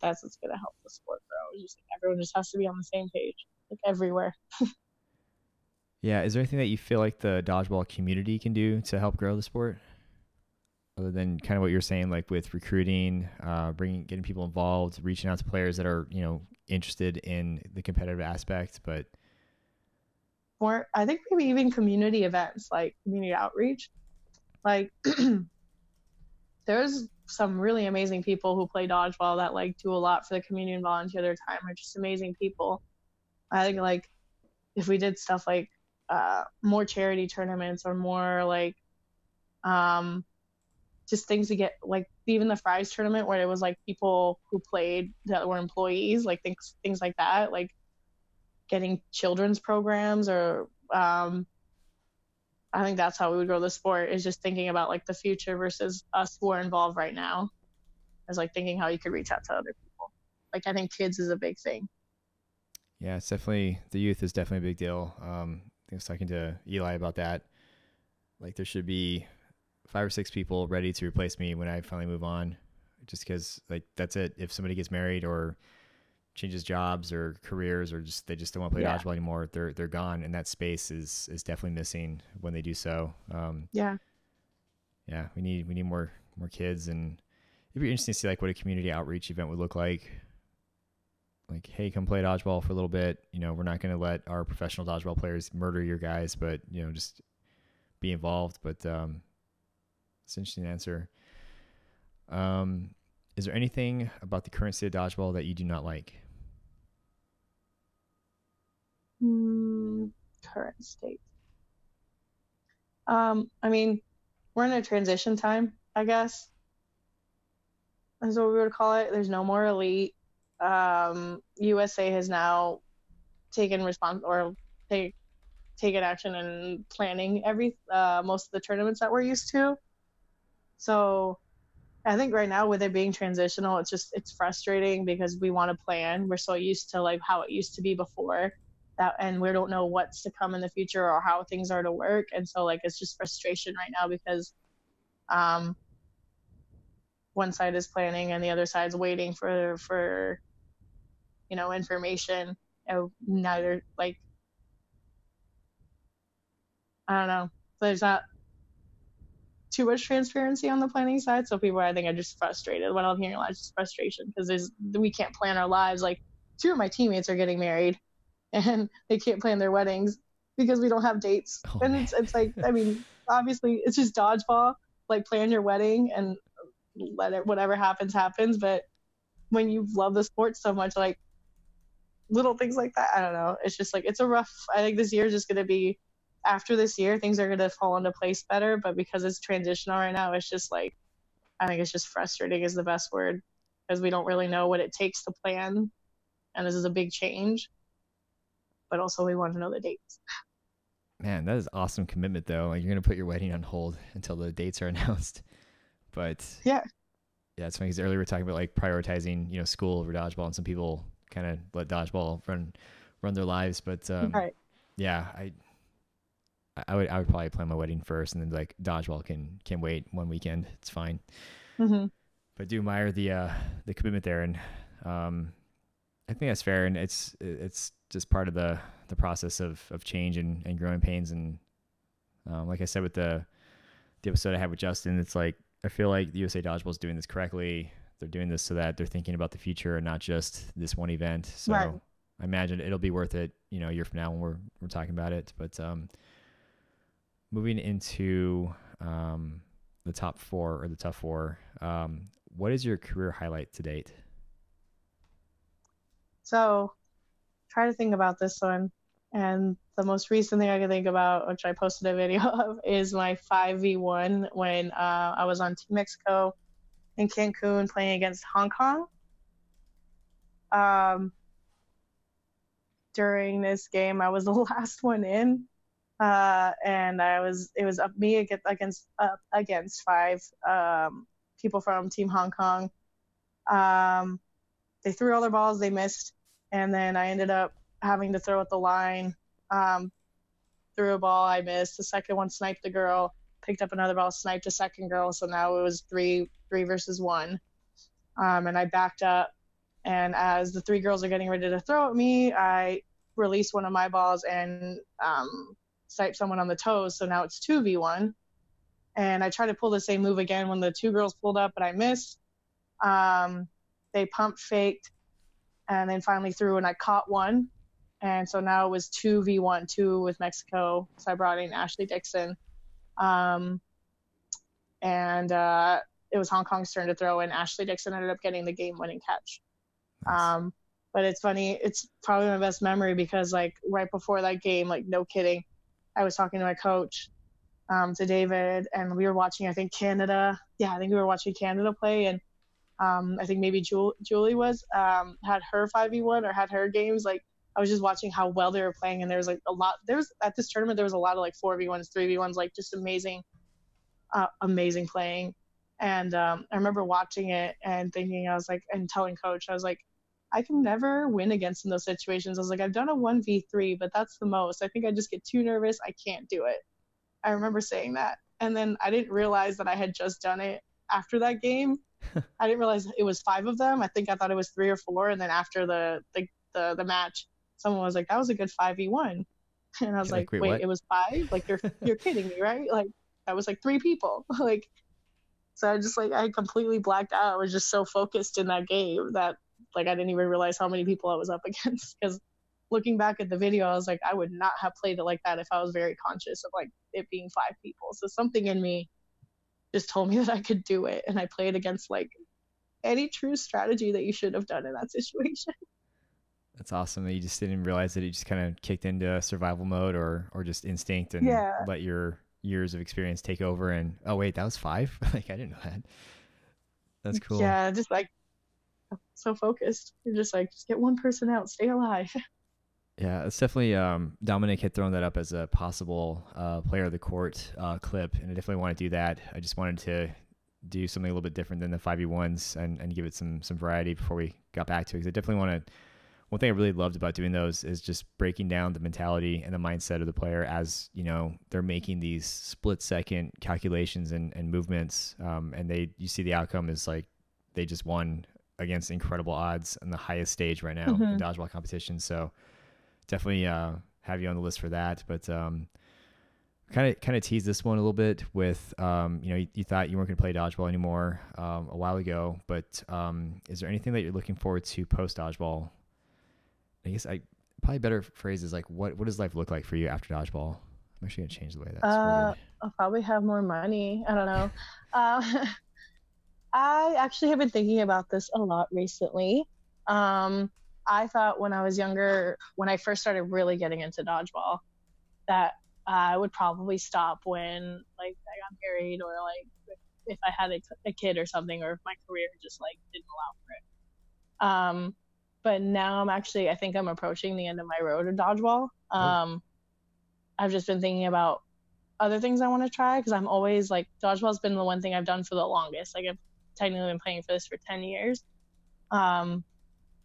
that's what's gonna help the sport grow. Just like everyone just has to be on the same page like everywhere. Yeah, is there anything that you feel like the dodgeball community can do to help grow the sport? Other than kind of what you're saying, like with recruiting, uh, bringing, getting people involved, reaching out to players that are, you know, interested in the competitive aspect. But more i think maybe even community events like community outreach like there's some really amazing people who play dodgeball that like do a lot for the community and volunteer their time are just amazing people i think like if we did stuff like uh, more charity tournaments or more like um just things to get like even the fries tournament where it was like people who played that were employees like things things like that like getting children's programs or um I think that's how we would grow the sport is just thinking about like the future versus us who are involved right now. Is like thinking how you could reach out to other people. Like I think kids is a big thing. yeah, it's definitely the youth is definitely a big deal. Um, I was talking to Eli about that. Like there should be five or six people ready to replace me when I finally move on, just because like that's it. If somebody gets married or changes jobs or careers or just they just don't want to play Yeah. dodgeball anymore, they're they're gone, and that space is is definitely missing when they do so. Um, Yeah. yeah, we need we need more more kids, and it'd be interesting to see like what a community outreach event would look like. Like, hey, come play dodgeball for a little bit. You know, we're not going to let our professional dodgeball players murder your guys, but you know, just be involved. But um, it's an interesting answer. Um, is there anything about the current state of dodgeball that you do not like? Mm, current state. Um, I mean, we're in a transition time, I guess. That's what we would call it. There's no more elite. Um, USA has now taken respons or take taken action and planning every uh, most of the tournaments that we're used to. So I think right now with it being transitional, it's just it's frustrating because we want to plan. We're so used to like how it used to be before that and we don't know what's to come in the future or how things are to work. And so like it's just frustration right now because um one side is planning and the other side's waiting for for you know information. And neither like i don't know. There's not too much transparency on the planning side so people i think are just frustrated what i'm hearing a lot is just frustration because there's we can't plan our lives like two of my teammates are getting married and they can't plan their weddings because we don't have dates. Oh, and it's it's like I mean, obviously it's just dodgeball. Like plan your wedding and let it whatever happens happens. But when you love the sport so much, like little things like that, I don't know. It's just like it's a rough. I think this year is just gonna be after this year things are gonna fall into place better. But because it's transitional right now, it's just like I think it's just frustrating is the best word because we don't really know what it takes to plan, and this is a big change but also we want to know the dates. Man, that is awesome commitment though. Like you're gonna put your wedding on hold until the dates are announced. But Yeah. yeah, it's funny because earlier we were talking about like prioritizing, you know, school over dodgeball, and some people kind of let dodgeball run run their lives. But um, right. yeah, I I would I would probably plan my wedding first, and then like dodgeball can can wait one weekend. It's fine. hmm But I do admire the uh, the commitment there, and um, I think that's fair, and it's it's just part of the the process of of change and, and growing pains, and um, like I said with the the episode I had with Justin, it's like I feel like the USA Dodgeball is doing this correctly. They're doing this so that they're thinking about the future and not just this one event. So Right. I imagine it'll be worth it, you know, a year from now when we're we're talking about it. But um, moving into um, the top four or the tough four, um, what is your career highlight to date? So try to think about this one. And the most recent thing I can think about, which I posted a video of, is my 5v1 when uh, I was on Team Mexico in Cancun playing against Hong Kong. Um, during this game, I was the last one in. Uh, and I was it was up me against against up against five um, people from Team Hong Kong. Um, they threw all their balls, they missed, and then I ended up having to throw at the line. Um, threw a ball, I missed. The second one sniped the girl, picked up another ball, sniped a second girl. So now it was three three versus one. Um, and I backed up, and as the three girls are getting ready to throw at me, I released one of my balls and um, sniped someone on the toes. So now it's two v one. And I tried to pull the same move again when the two girls pulled up, but I missed. Um, they pump faked and then finally threw and I caught one. And so now it was 2v1, two with Mexico. So I brought in Ashley Dixon. Um, and uh, it was Hong Kong's turn to throw, and Ashley Dixon ended up getting the game winning catch. Nice. Um, but it's funny, it's probably my best memory because, like, right before that game, like, no kidding, I was talking to my coach, um, to David, and we were watching, I think, Canada. Yeah, I think we were watching Canada play, and um, I think maybe Jul- Julie was um, had her 5v1 or had her games. Like I was just watching how well they were playing, and there was like a lot. There was at this tournament there was a lot of like 4v1s, 3v1s, like just amazing, uh, amazing playing. And um, I remember watching it and thinking, I was like, and telling coach, I was like, I can never win against in those situations. I was like, I've done a 1v3, but that's the most. I think I just get too nervous. I can't do it. I remember saying that. And then I didn't realize that I had just done it after that game. I didn't realize it was five of them. I think I thought it was three or four. And then after the the the, the match, someone was like, "That was a good five v one," and I was like, like, "Wait, wait it was five? Like you're you're kidding me, right? Like that was like three people. like so I just like I completely blacked out. I was just so focused in that game that like I didn't even realize how many people I was up against because looking back at the video, I was like, I would not have played it like that if I was very conscious of like it being five people. So something in me just told me that I could do it, and I played against like any true strategy that you should have done in that situation. That's awesome that you just didn't realize that it just kind of kicked into survival mode or or just instinct and yeah. let your years of experience take over and oh wait that was five like I didn't know that. That's cool. Yeah, just like so focused. You're just like just get one person out, stay alive. Yeah, it's definitely um, Dominic had thrown that up as a possible uh, player of the court uh, clip, and I definitely want to do that. I just wanted to do something a little bit different than the five v ones and, and give it some some variety before we got back to it. Because I definitely want to. One thing I really loved about doing those is just breaking down the mentality and the mindset of the player as you know they're making these split second calculations and, and movements, um, and they you see the outcome is like they just won against incredible odds on the highest stage right now mm-hmm. in dodgeball competition. So definitely uh, have you on the list for that. But um, kind of kind of tease this one a little bit with um, you know you, you, thought you weren't going to play dodgeball anymore um, a while ago, but um, is there anything that you're looking forward to post dodgeball? I guess I probably better phrase is like what what does life look like for you after dodgeball? I'm actually gonna change the way that's uh, I'll probably have more money. I don't know. I actually have been thinking about this a lot recently. Um, I thought when I was younger, when I first started really getting into dodgeball, that I would probably stop when like I got married or like if I had a, a kid or something, or if my career just like didn't allow for it. Um, but now I'm actually, I think I'm approaching the end of my road of dodgeball. Um, I've just been thinking about other things I want to try because I'm always like dodgeball's been the one thing I've done for the longest. Like I've technically been playing for this for 10 years. Um,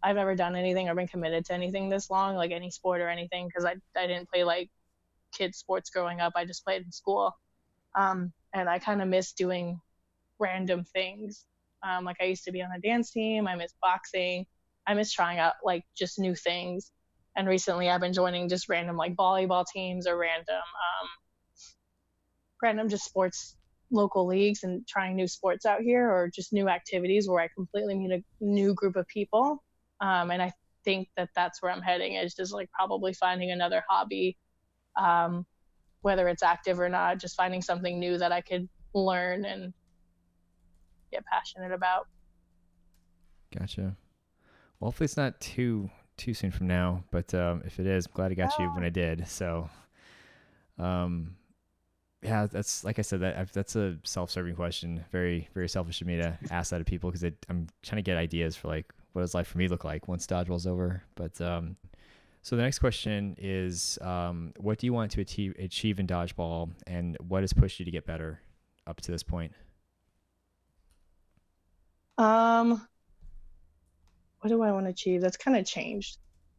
I've never done anything or been committed to anything this long, like any sport or anything, because I, I didn't play like kids sports growing up. I just played in school. Um, and I kind of miss doing random things. Um, like I used to be on a dance team. I miss boxing. I miss trying out like just new things. And recently I've been joining just random like volleyball teams or random, um, random just sports local leagues and trying new sports out here or just new activities where I completely meet a new group of people um, and I think that that's where I'm heading is just like probably finding another hobby, um, whether it's active or not, just finding something new that I could learn and get passionate about. Gotcha. Well, hopefully it's not too too soon from now, but um, if it is, I'm glad I got you when I did. So, um, yeah, that's like I said that that's a self-serving question. Very very selfish of me to ask that of people because I'm trying to get ideas for like what does life for me look like once dodgeball's over. But um, so the next question is, um, what do you want to achieve, achieve in dodgeball, and what has pushed you to get better up to this point? Um, what do I want to achieve? That's kind of changed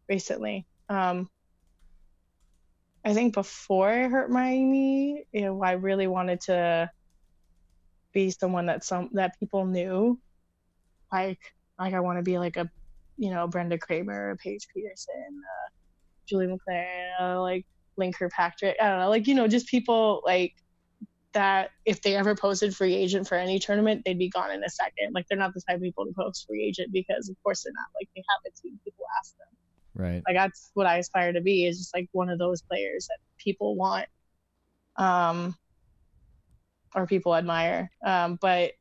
recently. Um, I think before I hurt my knee, you know, I really wanted to be someone that some that people knew, like like I want to be like a, you know, Brenda Kramer, Paige Peterson, uh, Julie McLaren, uh, like Linker Patrick. I don't know, like you know, just people like that. If they ever posted free agent for any tournament, they'd be gone in a second. Like they're not the type of people to post free agent because, of course, they're not. Like they have a team. People ask them. Right. Like that's what I aspire to be. Is just like one of those players that people want. Um. Or people admire. Um, but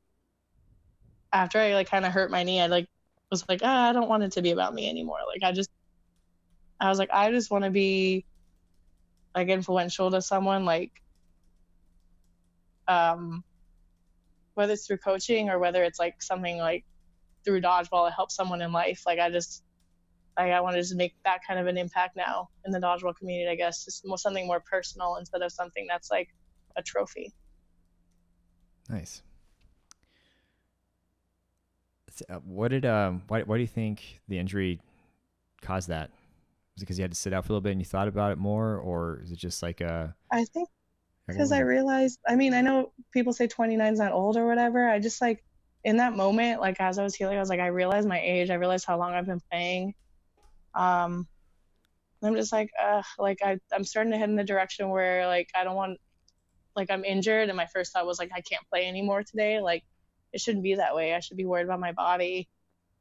after I like kind of hurt my knee, I like was like, ah, I don't want it to be about me anymore. Like I just, I was like, I just want to be like influential to someone, like, um, whether it's through coaching or whether it's like something like through dodgeball to help someone in life. Like I just, like I wanted to make that kind of an impact now in the dodgeball community. I guess just more, something more personal instead of something that's like a trophy. Nice. Uh, what did um why why do you think the injury caused that? Was it because you had to sit out for a little bit and you thought about it more, or is it just like a? I think because I realized, I mean, I know people say 29 is not old or whatever. I just like in that moment, like as I was healing, I was like, I realized my age. I realized how long I've been playing. Um, I'm just like, like I, I'm starting to head in the direction where like I don't want, like I'm injured, and my first thought was like I can't play anymore today. Like it shouldn't be that way. I should be worried about my body.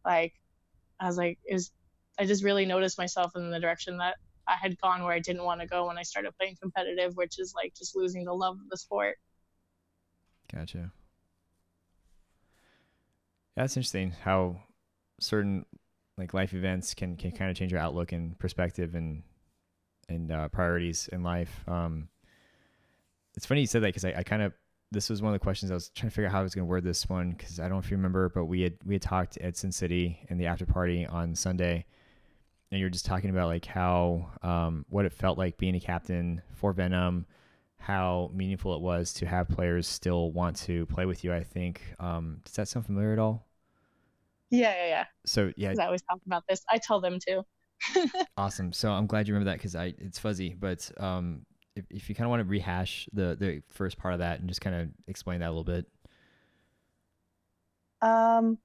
Like I was like, is I just really noticed myself in the direction that I had gone where I didn't want to go when I started playing competitive, which is like just losing the love of the sport. Gotcha. That's interesting how certain like life events can, can kind of change your outlook and perspective and and uh, priorities in life. Um, it's funny you said that because I, I kind of this was one of the questions I was trying to figure out how I was going to word this one because I don't know if you remember, but we had we had talked at Sin City in the after party on Sunday, and you were just talking about like how um, what it felt like being a captain for Venom, how meaningful it was to have players still want to play with you. I think um, does that sound familiar at all? Yeah, yeah, yeah. So yeah, I always talk about this. I tell them too. awesome. So I'm glad you remember that because I it's fuzzy, but um, if, if you kind of want to rehash the the first part of that and just kind of explain that a little bit. Um,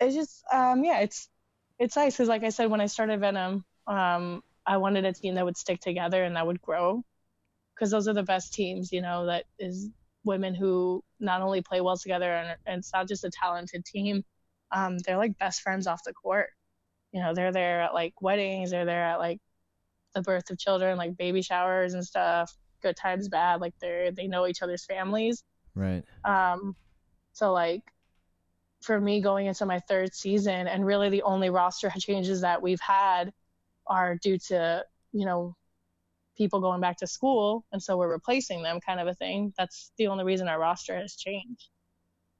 it's just um yeah, it's it's nice because like I said when I started Venom, um, I wanted a team that would stick together and that would grow, because those are the best teams, you know, that is women who not only play well together and, and it's not just a talented team, um, they're like best friends off the court. You know, they're there at like weddings, they're there at like the birth of children, like baby showers and stuff, good times, bad. Like they're they know each other's families. Right. Um, so like for me going into my third season, and really the only roster changes that we've had are due to you know people going back to school, and so we're replacing them, kind of a thing. That's the only reason our roster has changed.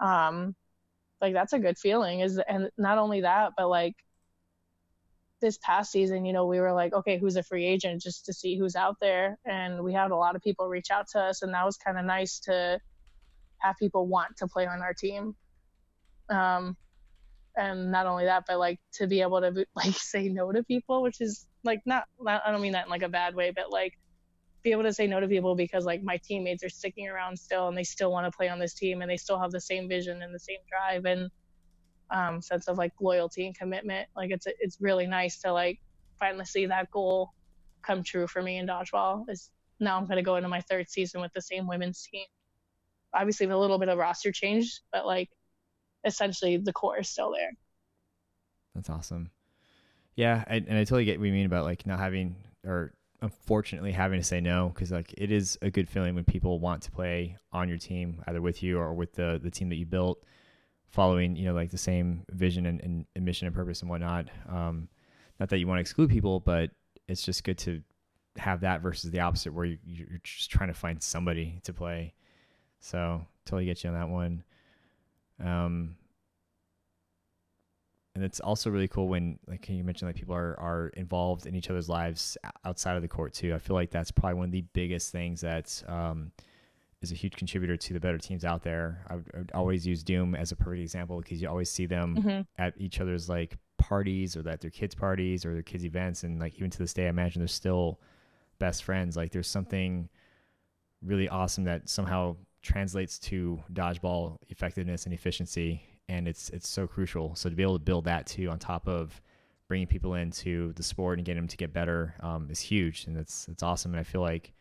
Um, like that's a good feeling. Is and not only that, but like this past season, you know, we were like, okay, who's a free agent just to see who's out there. And we had a lot of people reach out to us, and that was kind of nice to have people want to play on our team. Um, and not only that, but like to be able to like say no to people, which is like not, not I don't mean that in like a bad way, but like be able to say no to people because like my teammates are sticking around still and they still want to play on this team and they still have the same vision and the same drive and um, sense of like loyalty and commitment. Like it's it's really nice to like finally see that goal come true for me in dodgeball. Is now I'm gonna go into my third season with the same women's team. Obviously, a little bit of roster change, but like essentially the core is still there. That's awesome. Yeah, I, and I totally get what you mean about like not having or unfortunately having to say no because like it is a good feeling when people want to play on your team either with you or with the the team that you built following you know like the same vision and, and, and mission and purpose and whatnot. Um, not that you want to exclude people but it's just good to have that versus the opposite where you, you're just trying to find somebody to play. So totally get you on that one. Um, and it's also really cool when like you mentioned like people are, are involved in each other's lives outside of the court too i feel like that's probably one of the biggest things that um, is a huge contributor to the better teams out there. I would, I would always use Doom as a perfect example because you always see them mm-hmm. at each other's like parties or at their kids' parties or their kids' events, and like even to this day, I imagine they're still best friends. Like there's something really awesome that somehow translates to dodgeball effectiveness and efficiency, and it's it's so crucial. So to be able to build that too on top of bringing people into the sport and getting them to get better um, is huge, and it's it's awesome. And I feel like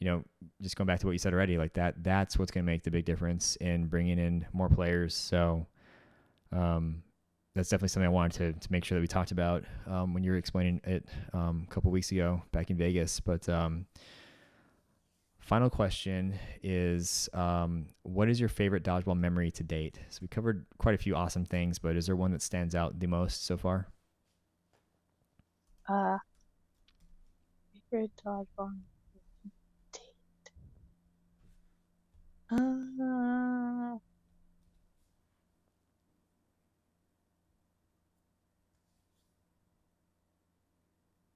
you know, just going back to what you said already, like that, that's what's going to make the big difference in bringing in more players. So, um, that's definitely something I wanted to, to make sure that we talked about um, when you were explaining it um, a couple weeks ago back in Vegas. But um, final question is, um, what is your favorite dodgeball memory to date? So we covered quite a few awesome things, but is there one that stands out the most so far? Uh, favorite dodgeball Uh,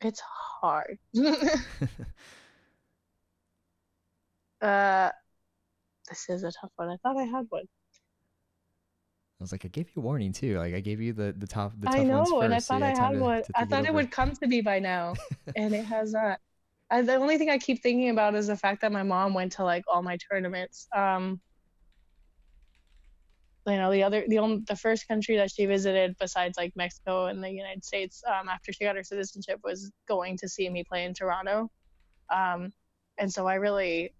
it's hard. uh, this is a tough one. I thought I had one. I was like, I gave you a warning too. Like I gave you the the top the tough I know, and I thought so I had one. I thought it, it would come to me by now, and it has not. I, the only thing I keep thinking about is the fact that my mom went to like all my tournaments. Um, you know, the other, the only, the first country that she visited besides like Mexico and the United States, um, after she got her citizenship, was going to see me play in Toronto. Um, and so I really,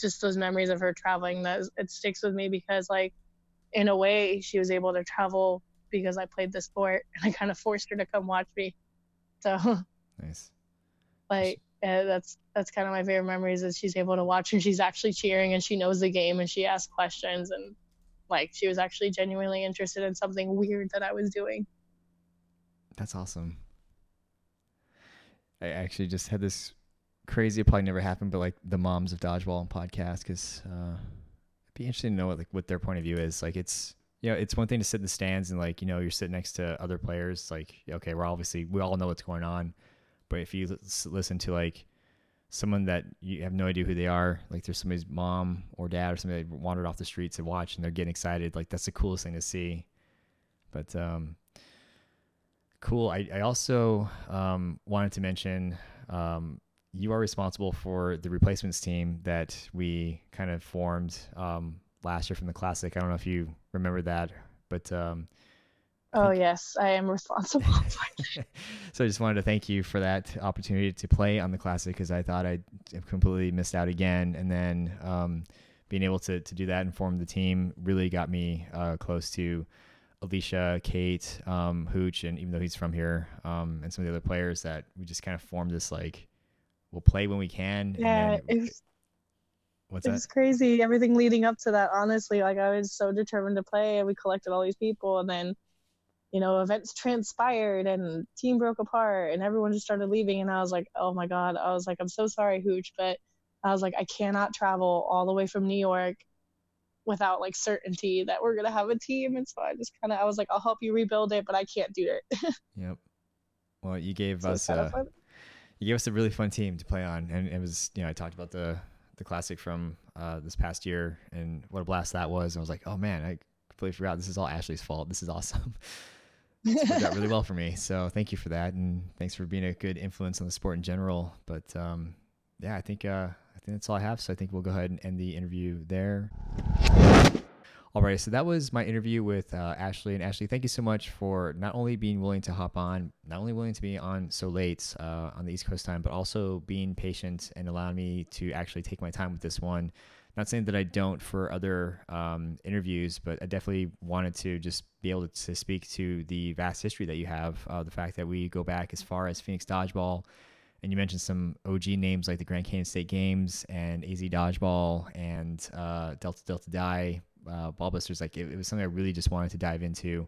just those memories of her traveling, that it sticks with me because like, in a way, she was able to travel because I played the sport and I kind of forced her to come watch me. So nice. Like uh, that's that's kind of my favorite memories is she's able to watch and she's actually cheering and she knows the game and she asks questions and like she was actually genuinely interested in something weird that I was doing. That's awesome. I actually just had this crazy, It probably never happened, but like the moms of dodgeball and podcast, because uh, it'd be interesting to know what like what their point of view is. Like it's you know it's one thing to sit in the stands and like you know you're sitting next to other players. Like okay, we're obviously we all know what's going on, but if you listen to like someone that you have no idea who they are, like there's somebody's mom or dad or somebody that wandered off the streets to watch and they're getting excited, like that's the coolest thing to see. But um, cool. I, I also um, wanted to mention um, you are responsible for the replacements team that we kind of formed um, last year from the classic. I don't know if you remember that, but um, Oh yes, I am responsible. so I just wanted to thank you for that opportunity to play on the classic because I thought I completely missed out again, and then um, being able to to do that and form the team really got me uh, close to Alicia, Kate, um, Hooch, and even though he's from here, um, and some of the other players that we just kind of formed this like we'll play when we can. Yeah, it was, what's it that? was crazy. Everything leading up to that, honestly, like I was so determined to play, and we collected all these people, and then you know, events transpired and team broke apart and everyone just started leaving. And I was like, oh my God. I was like, I'm so sorry, Hooch, but I was like, I cannot travel all the way from New York without like certainty that we're going to have a team. And so I just kind of, I was like, I'll help you rebuild it, but I can't do it. yep. Well, you gave so us, uh, you gave us a really fun team to play on. And it was, you know, I talked about the, the classic from uh, this past year and what a blast that was. And I was like, oh man, I completely forgot. This is all Ashley's fault. This is awesome. it's worked out really well for me. So thank you for that, and thanks for being a good influence on the sport in general. But um, yeah, I think uh, I think that's all I have. So I think we'll go ahead and end the interview there. All right, so that was my interview with uh, Ashley. And Ashley, thank you so much for not only being willing to hop on, not only willing to be on so late uh, on the East Coast time, but also being patient and allowing me to actually take my time with this one. Not saying that I don't for other um, interviews, but I definitely wanted to just be able to speak to the vast history that you have. Uh, the fact that we go back as far as Phoenix Dodgeball, and you mentioned some OG names like the Grand Canyon State Games and AZ Dodgeball and uh, Delta Delta Die, uh, Ballbusters. Like it, it, was something I really just wanted to dive into,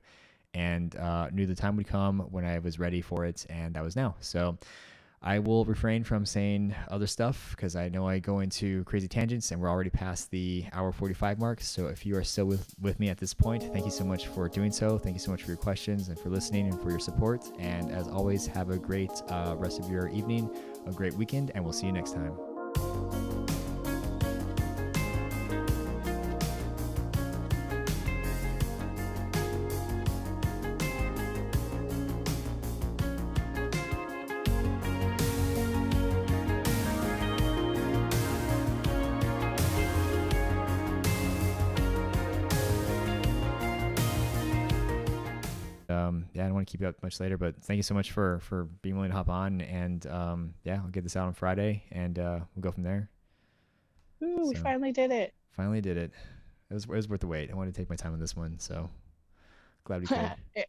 and uh, knew the time would come when I was ready for it, and that was now. So. I will refrain from saying other stuff because I know I go into crazy tangents and we're already past the hour 45 mark. So if you are still with, with me at this point, thank you so much for doing so. Thank you so much for your questions and for listening and for your support. And as always, have a great uh, rest of your evening, a great weekend, and we'll see you next time. Keep you up much later, but thank you so much for for being willing to hop on. And um, yeah, I'll get this out on Friday, and uh, we'll go from there. Ooh, so, we finally did it. Finally did it. It was it was worth the wait. I wanted to take my time on this one, so glad we could.